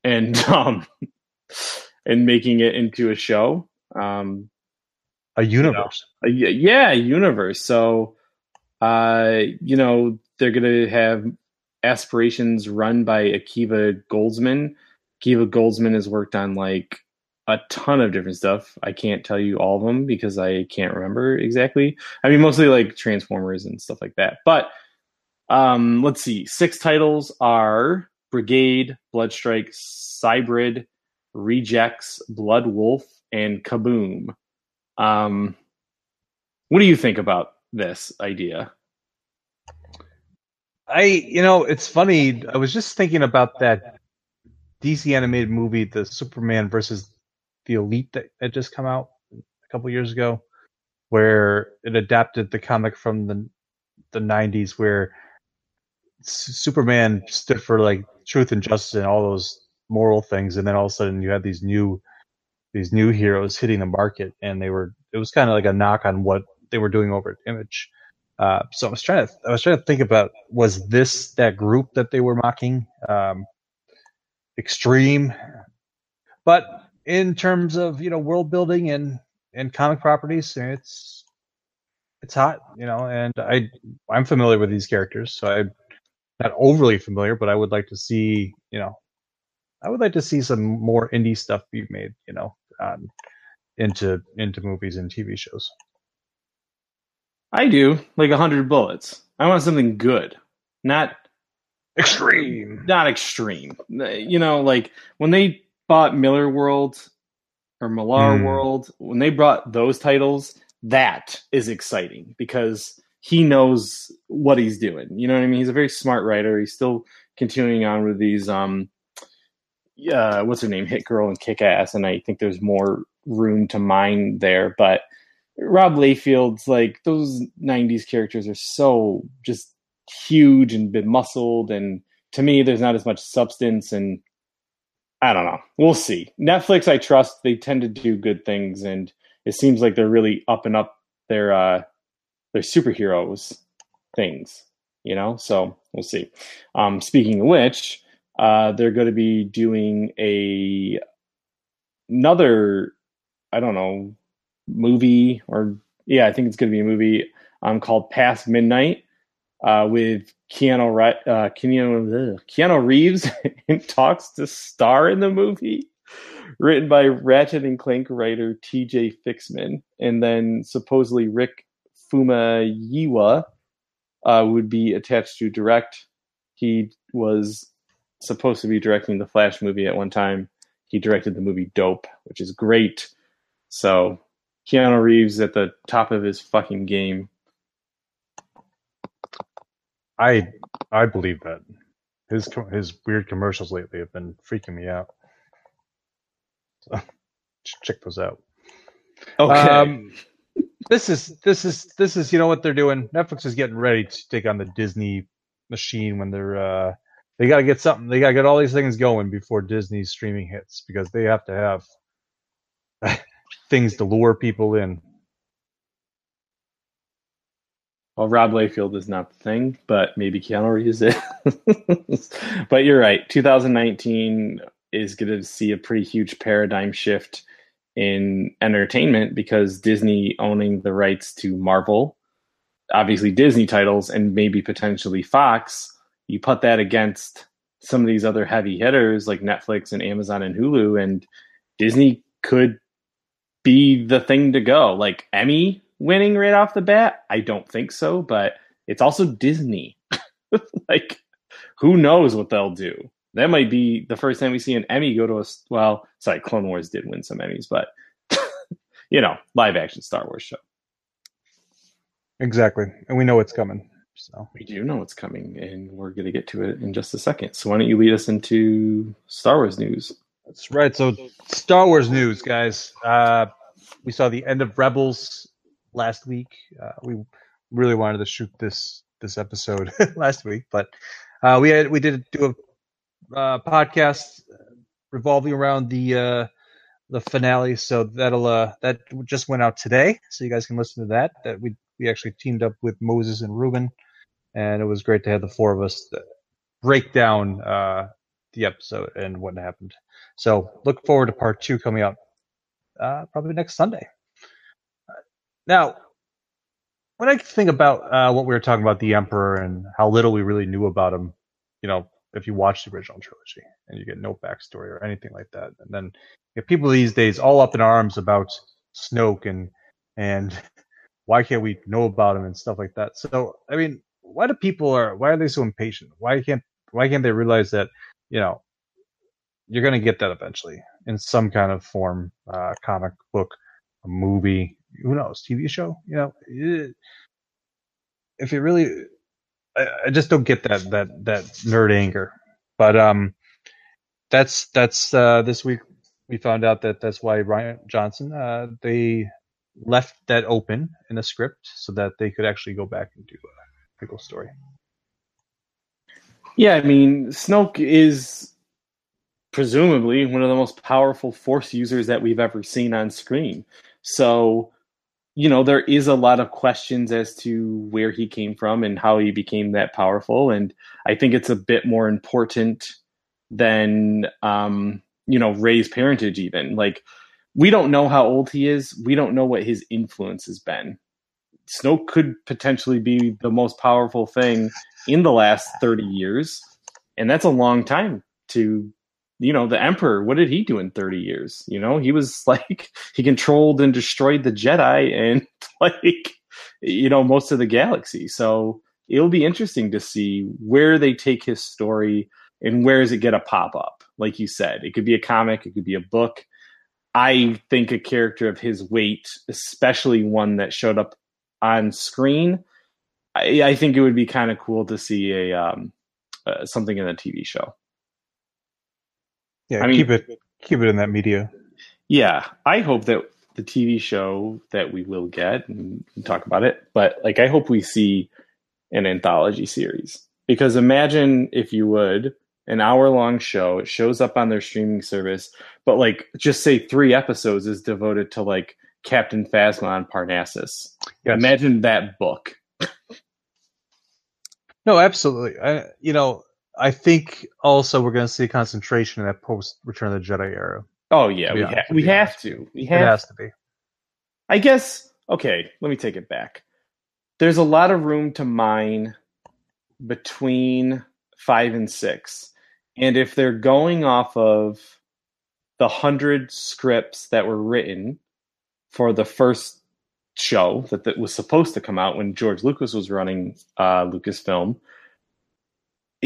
and um, and making it into a show. Um, a universe. uh, y- yeah, universe. So, uh, you know, they're gonna have aspirations run by Akiva Goldsman. Akiva Goldsman has worked on like a ton of different stuff. I can't tell you all of them because I can't remember exactly. I mean, mostly like Transformers and stuff like that. But um, let's see. Six titles are Brigade, Bloodstrike, Cybrid, Rejects, Blood Wolf, and Kaboom. Um, what do you think about this idea? I, you know, it's funny. I was just thinking about that DC animated movie, the Superman versus the Elite that had just come out a couple years ago, where it adapted the comic from the the '90s, where Superman stood for like truth and justice and all those moral things, and then all of a sudden you had these new these new heroes hitting the market, and they were it was kind of like a knock on what they were doing over at Image. Uh, so I was trying to I was trying to think about was this that group that they were mocking, um, Extreme, but in terms of you know world building and and comic properties, it's it's hot, you know, and I I'm familiar with these characters, so I'm not overly familiar, but I would like to see you know I would like to see some more indie stuff be made, you know, um, into into movies and TV shows. I do like a hundred bullets. I want something good, not Extreme. not extreme. You know, like when they bought Miller World or Millar Hmm. World, when they brought those titles, that is exciting because he knows what he's doing. You know what I mean? He's a very smart writer. He's still continuing on with these um uh what's her name? Hit Girl and Kick Ass, and I think there's more room to mine there, but Rob Liefeld's like those '90s characters are so just huge and been muscled, and to me, there's not as much substance. And I don't know. We'll see. Netflix, I trust. They tend to do good things, and it seems like they're really up and up their uh, their superheroes things. You know, so we'll see. Um, speaking of which, uh, they're going to be doing a another. I don't know movie or yeah, I think it's going to be a movie um, called Past Midnight uh, with Keanu, uh, Keanu, Keanu Reeves and talks to star in the movie. Written by Ratchet and Clank writer T.J. Fixman, and then supposedly Rick Famuyiwa uh, would be attached to direct. He was supposed to be directing the Flash movie at one time. He directed the movie Dope, which is great. So Keanu Reeves at the top of his fucking game. I I believe that his his weird commercials lately have been freaking me out. So check those out. Okay. Um, this is this is this is you know what they're doing. Netflix is getting ready to take on the Disney machine when they're uh they got to get something. They got to get all these things going before Disney's streaming hits because they have to have things to lure people in. Well, Rob Liefeld is not the thing, but maybe Keanu Reeves is. but you're right. 2019 is going to see a pretty huge paradigm shift in entertainment because Disney owning the rights to Marvel, obviously Disney titles, and maybe potentially Fox. You put that against some of these other heavy hitters like Netflix and Amazon and Hulu, and Disney could be the thing to go. Like Emmy winning right off the bat? I don't think so, but it's also Disney. like, who knows what they'll do? That might be the first time we see an Emmy go to a well. Sorry, Clone Wars did win some Emmys, but you know, live action Star Wars show. Exactly, and we know it's coming. So we do know it's coming, and we're going to get to it in just a second. So why don't you lead us into Star Wars news? That's right. So Star Wars news, guys. Uh, we saw the end of Rebels last week. Uh, we really wanted to shoot this this episode last week, but uh, we had we did do a uh, podcast revolving around the uh, the finale. So that'll uh, that just went out today, so you guys can listen to that. That we we actually teamed up with Moses and Ruben, and it was great to have the four of us break down uh, the episode and what happened. So look forward to part two coming out uh, probably next Sunday. Now, when I think about uh, what we were talking about the Emperor and how little we really knew about him, you know, if you watch the original trilogy and you get no backstory or anything like that, and then have people these days all up in arms about Snoke and and why can't we know about him and stuff like that. So, I mean, why do people are why are they so impatient? Why can't why can't they realize that you know you're going to get that eventually in some kind of form, uh, comic book, a movie, who knows, TV show. You know, if it really, I, I, just don't get that that that nerd anger. But um, that's that's uh, this week we found out that that's why Rian Johnson uh, they left that open in the script so that they could actually go back and do a pickle story. Yeah, I mean, Snoke is presumably one of the most powerful force users that we've ever seen on screen. So you know, there is a lot of questions as to where he came from and how he became that powerful. And I think it's a bit more important than, um, you know, Rey's parentage, even. Like, we don't know how old he is. We don't know what his influence has been. Snoke could potentially be the most powerful thing in the last 30 years. And that's a long time to you know, the Emperor, what did he do in 30 years? You know, he was like, he controlled and destroyed the Jedi and like, you know, most of the galaxy. So it'll be interesting to see where they take his story and where does it get a pop up? Like you said, it could be a comic, it could be a book. I think a character of his weight, especially one that showed up on screen, I, I think it would be kind of cool to see a um, uh, something in a TV show. Yeah, I mean, keep it keep it in that media. Yeah, I hope that the TV show that we will get and talk about it, but like I hope we see an anthology series because imagine if you would an hour long show it shows up on their streaming service but like just say three episodes is devoted to like captain phasma on Parnassos yes. imagine that book no absolutely I, you know I think also we're going to see a concentration in that post Return of the Jedi era. Oh yeah, we, ha- we have to. We have. It has to be. I guess. Okay, let me take it back. There's a lot of room to mine between five and six, and if they're going off of the hundred scripts that were written for the first show that, that was supposed to come out when George Lucas was running uh, Lucasfilm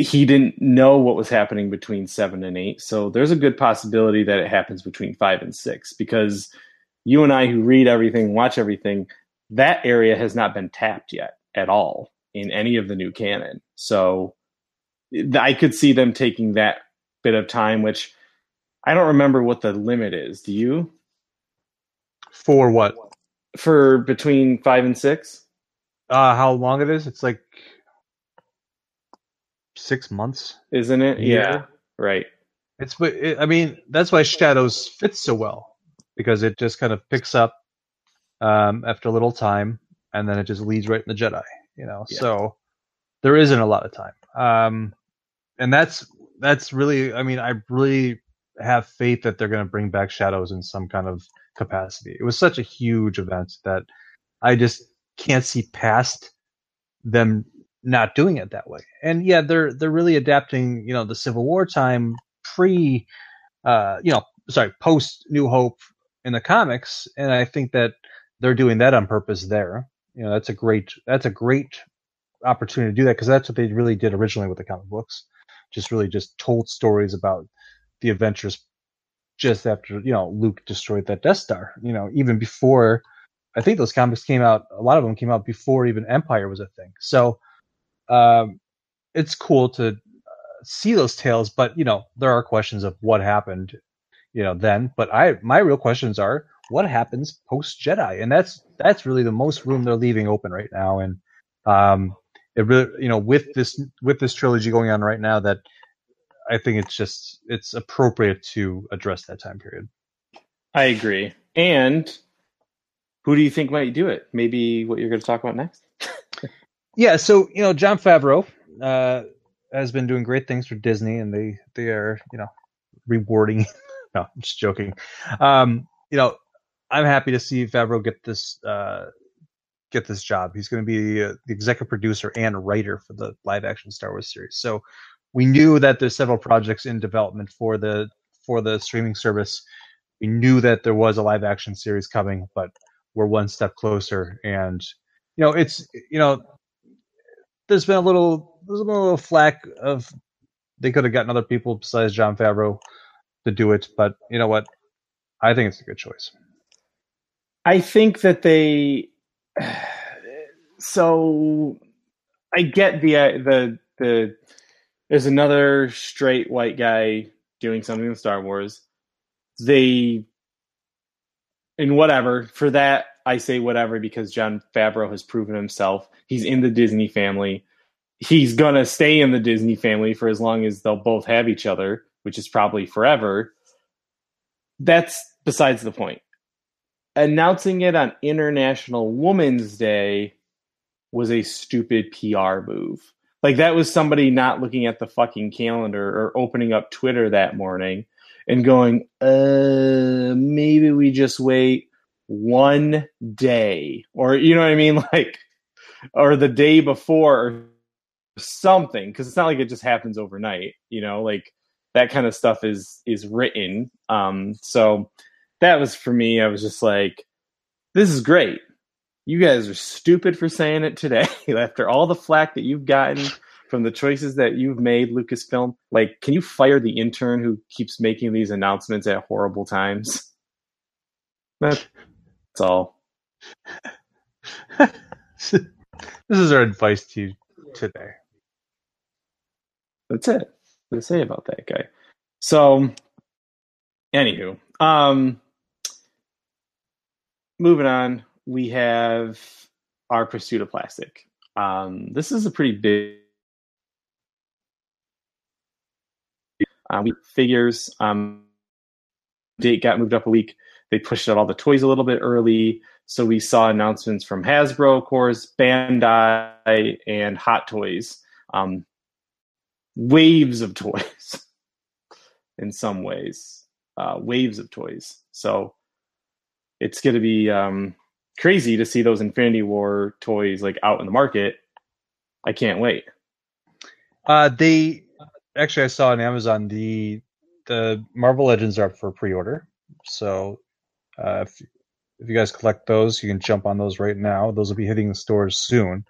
he didn't know what was happening between seven and eight. So there's a good possibility that it happens between five and six because you and I, who read everything, watch everything, that area has not been tapped yet at all in any of the new canon. So I could see them taking that bit of time, which I don't remember what the limit is. Do you? For what? For between five and six? Uh, how long it is? It's like six months. Isn't it? Yeah. Yeah. Right. It's but it, I mean that's why Shadows fits so well because it just kind of picks up um, after a little time and then it just leads right in the Jedi. You know, Yeah. so there isn't a lot of time, um, and that's that's really. I mean, I really have faith that they're going to bring back Shadows in some kind of capacity. It was such a huge event that I just can't see past them not doing it that way. And yeah, they're they're really adapting, you know, the Civil War time pre uh you know, sorry, post New Hope in the comics and I think that they're doing that on purpose there. You know, that's a great that's a great opportunity to do that because that's what they really did originally with the comic books. Just really just told stories about the adventures just after, you know, Luke destroyed that Death Star, you know, even before I think those comics came out a lot of them came out before even Empire was a thing. So um, it's cool to uh, see those tales, but you know there are questions of what happened, you know, then. But I my real questions are what happens post Jedi, and that's that's really the most room they're leaving open right now. And um, it really you know with this with this trilogy going on right now, that I think it's just it's appropriate to address that time period. I agree. And who do you think might do it? Maybe what you're going to talk about next? Yeah, so you know, Jon Favreau uh, has been doing great things for Disney, and they they are you know rewarding. no, I'm just joking. Um, you know, I'm happy to see Favreau get this uh, get this job. He's going to be uh, the executive producer and writer for the live action Star Wars series. So we knew that there's several projects in development for the for the streaming service. We knew that there was a live action series coming, but we're one step closer. And you know, it's you know there's been a little there's been a little flack of they could have gotten other people besides Jon Favreau to do it, but you know what? I think it's a good choice. I think that they. So, I get the uh, the the. There's another straight white guy doing something in Star Wars. They, and whatever for that, I say whatever because Jon Favreau has proven himself. He's in the Disney family. He's gonna stay in the Disney family for as long as they'll both have each other, which is probably forever. That's besides the point announcing it on International Women's Day was a stupid PR move. Like that was somebody not looking at the fucking calendar or opening up Twitter that morning and going, uh, maybe we just wait one day or you know what I mean? Like, or the day before or something. Cause it's not like it just happens overnight, you know, like that kind of stuff is, is written. Um, so that was for me. I was just like, this is great. You guys are stupid for saying it today after all the flack that you've gotten from the choices that you've made, Lucasfilm. Like, can you fire the intern who keeps making these announcements at horrible times? That's all. this is our advice to you today. That's it. What to say about that guy. So, anywho, um, moving on, we have our pursuit of plastic. Um, this is a pretty big. Uh, we figures um, date got moved up a week. They pushed out all the toys a little bit early, so we saw announcements from Hasbro, of course, Bandai, and Hot Toys. Um, waves of toys, in some ways, uh, waves of toys. So it's going to be um, crazy to see those Infinity War toys like out in the market. I can't wait. Uh, they actually I saw on Amazon the the Marvel Legends are up for pre-order. So uh, if if you guys collect those, you can jump on those right now. Those will be hitting the stores soon,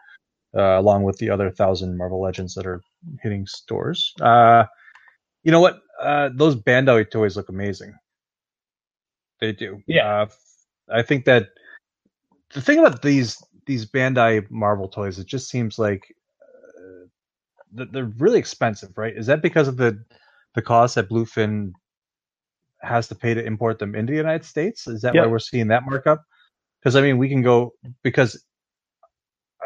uh, along with the other thousand Marvel Legends that are hitting stores. Uh, you know what? Uh, those Bandai toys look amazing. They do. Yeah. Uh, I think that the thing about these these Bandai Marvel toys, it just seems like uh, they're really expensive, right? Is that because of the the cost that Bluefin has to pay to import them into the United States? Is that why we're seeing that markup? Because I mean, we can go because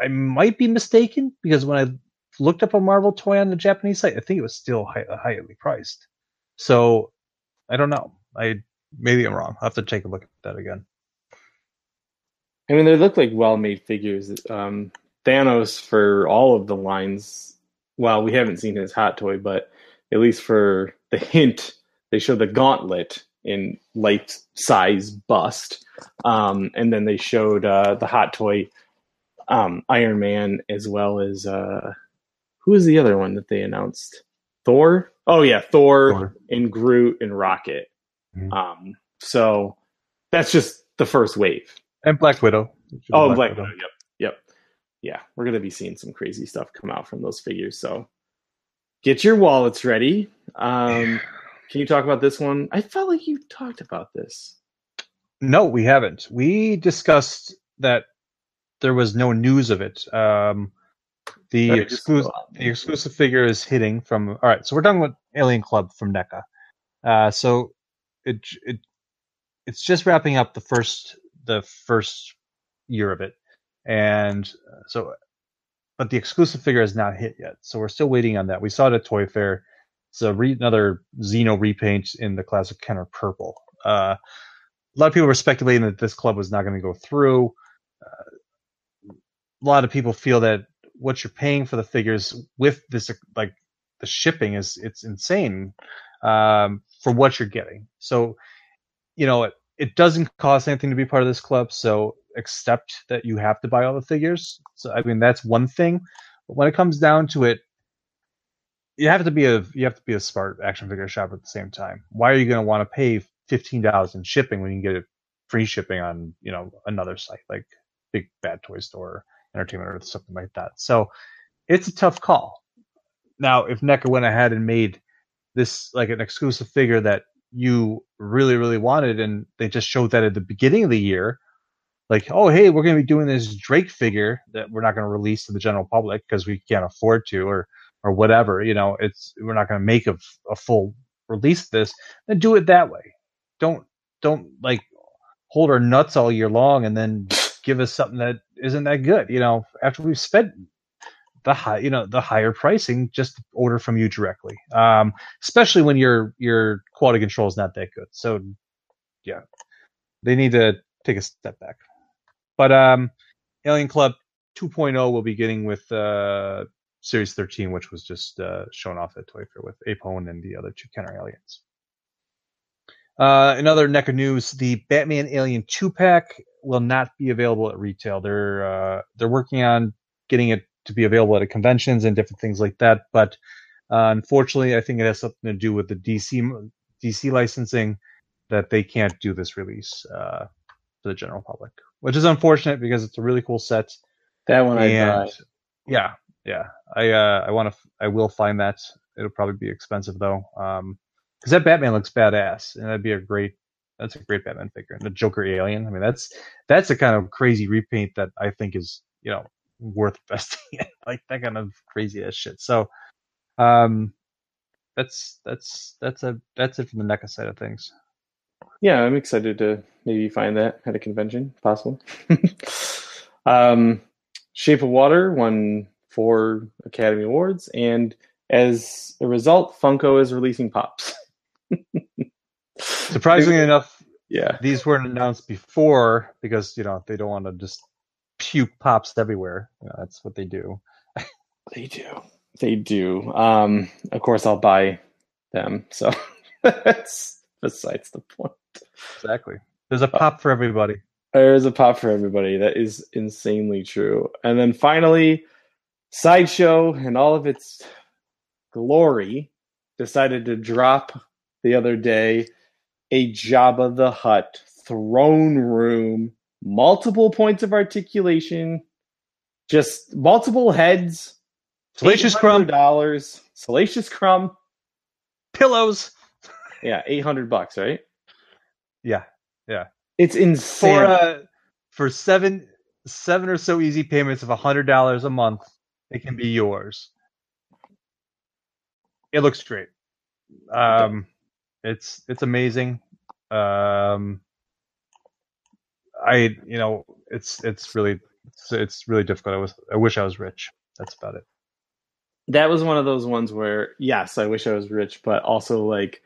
I might be mistaken because when I looked up a Marvel toy on the Japanese site, I think it was still high, highly priced. So I don't know. I maybe I'm wrong. I'll have to take a look at that again. I mean, they look like well-made figures. Um, Thanos for all of the lines. Well, we haven't seen his hot toy, but at least for the hint, they show the gauntlet in life size bust, um, and then they showed uh, the hot toy um, Iron Man as well as uh, who was the other one that they announced? Thor. Oh yeah, Thor, Thor. and Groot and Rocket. Mhm. Um, so that's just the first wave. And Black Widow. Oh, Black Widow. Yep, yep, yeah. We're gonna be seeing some crazy stuff come out from those figures. So get your wallets ready. Um, can you talk about this one? I felt like you talked about this. No, we haven't. We discussed that there was no news of it. Um, the exclusive the exclusive figure is hitting from. All right, so we're talking about Alien Club from NECA. Uh, so it it it's just wrapping up the first the first year of it, and uh, so but the exclusive figure has not hit yet. So we're still waiting on that. We saw it at Toy Fair. It's a re- another Xeno repaint in the classic Kenner purple. Uh, a lot of people were speculating that this club was not going to go through. Uh, a lot of people feel that what you're paying for the figures with this, like the shipping, is it's insane um, for what you're getting. So, you know, it, it doesn't cost anything to be part of this club. So accept that you have to buy all the figures. So I mean, that's one thing. But when it comes down to it, you have to be a you have to be a smart action figure shopper at the same time. Why are you going to want to pay fifteen dollars in shipping when you can get free shipping on you know another site like Big Bad Toy Store, Entertainment, or something like that? So it's a tough call. Now, if NECA went ahead and made this like an exclusive figure that you really really wanted, and they just showed that at the beginning of the year, like oh hey we're going to be doing this Drake figure that we're not going to release to the general public because we can't afford to, or or whatever. You know, it's we're not going to make a, a full release this. Then do it that way. Don't don't like hold our nuts all year long and then give us something that isn't that good. You know, after we've spent the high, you know, the higher pricing, just order from you directly. Um, especially when your your quality control is not that good. So, yeah, they need to take a step back. But um, Alien Club 2.0 will be getting with uh, Series 13, which was just uh, shown off at Toy Fair with Apone and the other two Kenner aliens. Uh, in other NECA news, the Batman Alien 2 pack will not be available at retail. They're uh, they're working on getting it to be available at conventions and different things like that. But uh, unfortunately, I think it has something to do with the DC DC licensing that they can't do this release uh, to the general public, which is unfortunate because it's a really cool set. That one I And buy. yeah, yeah, I uh, I want to I will find that. It'll probably be expensive though, um, because that Batman looks badass, and that'd be a great that's a great Batman figure. And the Joker alien, I mean, that's that's a kind of crazy repaint that I think is you know worth investing in, like that kind of crazy ass shit. So, um, that's that's that's a that's it from the NECA side of things. Yeah, I'm excited to maybe find that at a convention, possible. um, Shape of Water won four Academy Awards, and as a result, Funko is releasing pops. Surprisingly enough, Yeah, these weren't announced before because you know they don't want to just puke pops everywhere. You know, that's what they do. they do. They do. Um, of course, I'll buy them. So that's besides the point. Exactly. There's a pop for everybody. There's a pop for everybody. That is insanely true. And then finally, Sideshow and all of its glory decided to drop the other day a Jabba the Hutt throne room, multiple points of articulation, just multiple heads, Salacious crumb, dollars, salacious crumb. pillows. Yeah, eight hundred bucks, right? Yeah, yeah, It's insane. for uh, for seven seven or so easy payments of a hundred dollars a month, it can be yours. it looks great. Um, it's it's amazing. Um, I you know it's it's really it's, it's really difficult. I was I wish I was rich. That's about it. that was one of those ones where yes i wish i was rich but also like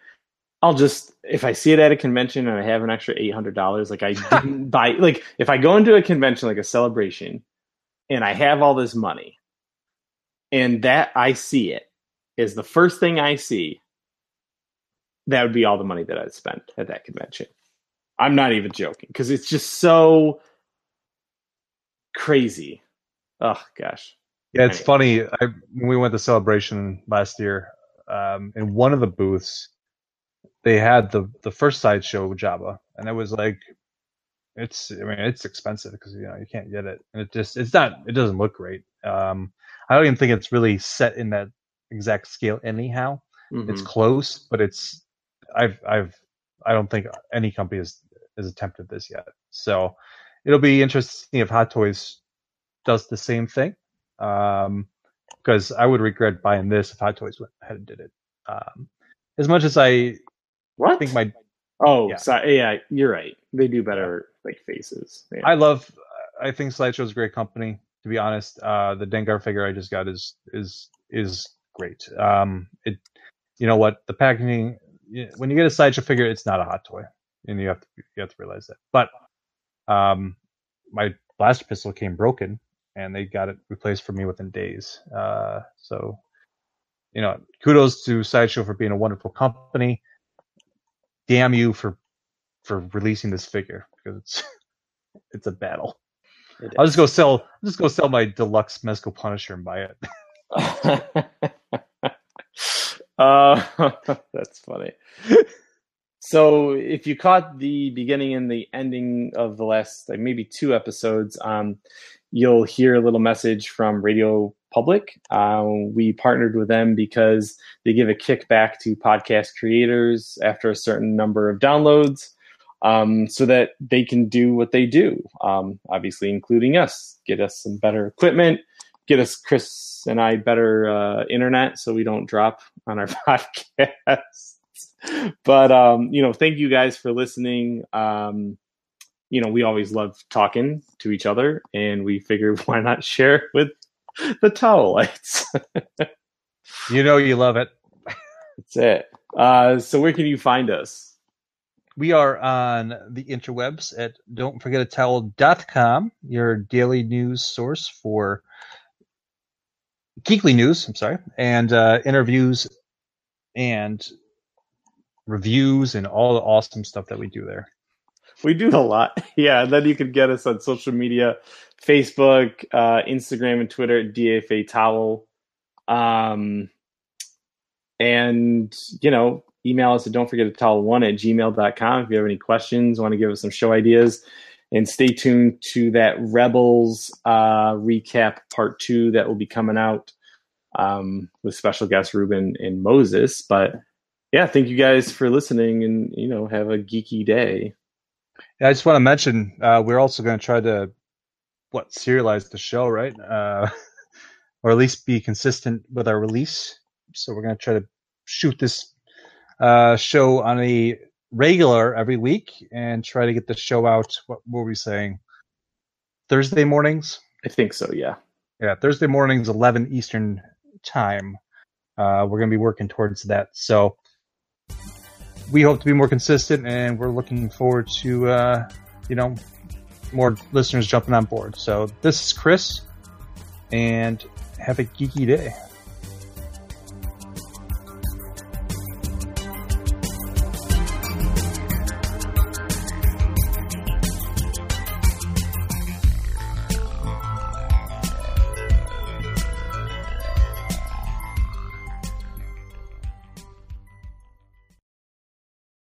i'll just if i see it at a convention and i have an extra $800 like i didn't buy like if i go into a convention like a celebration and i have all this money and that i see it is the first thing i see that would be all the money that i'd spend at that convention i'm not even joking because it's just so crazy oh gosh Yeah, it's Anyway. funny. I when we went to celebration last year, um, in one of the booths, they had the the first sideshow Jabba, and it was like, it's I mean it's expensive because you know you can't get it, and it just it's not it doesn't look great. Um, I don't even think it's really set in that exact scale anyhow. It's Mhm. close, but it's I've I've I don't think any company has has attempted this yet. So it'll be interesting if Hot Toys does the same thing. Um, because I would regret buying this if Hot Toys went ahead and did it. Um, as much as I what think my Oh, Yeah. sorry. Yeah, you're right. They do better like faces. Yeah. I love I think Sideshow is a great company. To be honest, uh, the Dengar figure I just got is is is great. Um, it you know what the packaging when you get a Sideshow figure, it's not a hot toy, and you have to you have to realize that. But um, my blaster pistol came broken, and they got it replaced for me within days. Uh, so you know, kudos to Sideshow for being a wonderful company. Damn you for for releasing this figure because it's it's a battle. I'll just go sell. I'll just go sell my deluxe Mezco Punisher and buy it. uh, that's funny. So, if you caught the beginning and the ending of the last, like maybe two episodes, um, you'll hear a little message from Radio Public. Uh, we partnered with them because they give a kickback to podcast creators after a certain number of downloads. Um, so that they can do what they do, um, obviously, including us, get us some better equipment, get us Chris and I better uh, internet so we don't drop on our podcasts. But um, you know, thank you guys for listening. Um, you know, we always love talking to each other, and we figured why not share with the towel lights. You know you love it. That's it. Uh, so where can you find us? We are on the interwebs at don'tforgetatowel.com, your daily news source for geekly news. I'm sorry, and uh, interviews and reviews and all the awesome stuff that we do there. We do a lot. Yeah, and then you can get us on social media, Facebook, uh, Instagram, and Twitter at DFA Towel. Um, and, you know, email us at don't forget to towel one at gmail.com if you have any questions, want to give us some show ideas. And stay tuned to that Rebels uh, recap part two that will be coming out um, with special guest Ruben and Moses. But yeah, thank you guys for listening and, you know, have a geeky day. Yeah, I just want to mention uh, we're also going to try to what serialize the show, right? Uh, or at least be consistent with our release. So we're going to try to shoot this uh, show on a regular every week and try to get the show out. What were we saying? Thursday mornings. I think so, yeah. Yeah, Thursday mornings, eleven Eastern time. Uh, we're going to be working towards that. So we hope to be more consistent, and we're looking forward to uh, you know more listeners jumping on board. So this is Chris, and have a geeky day.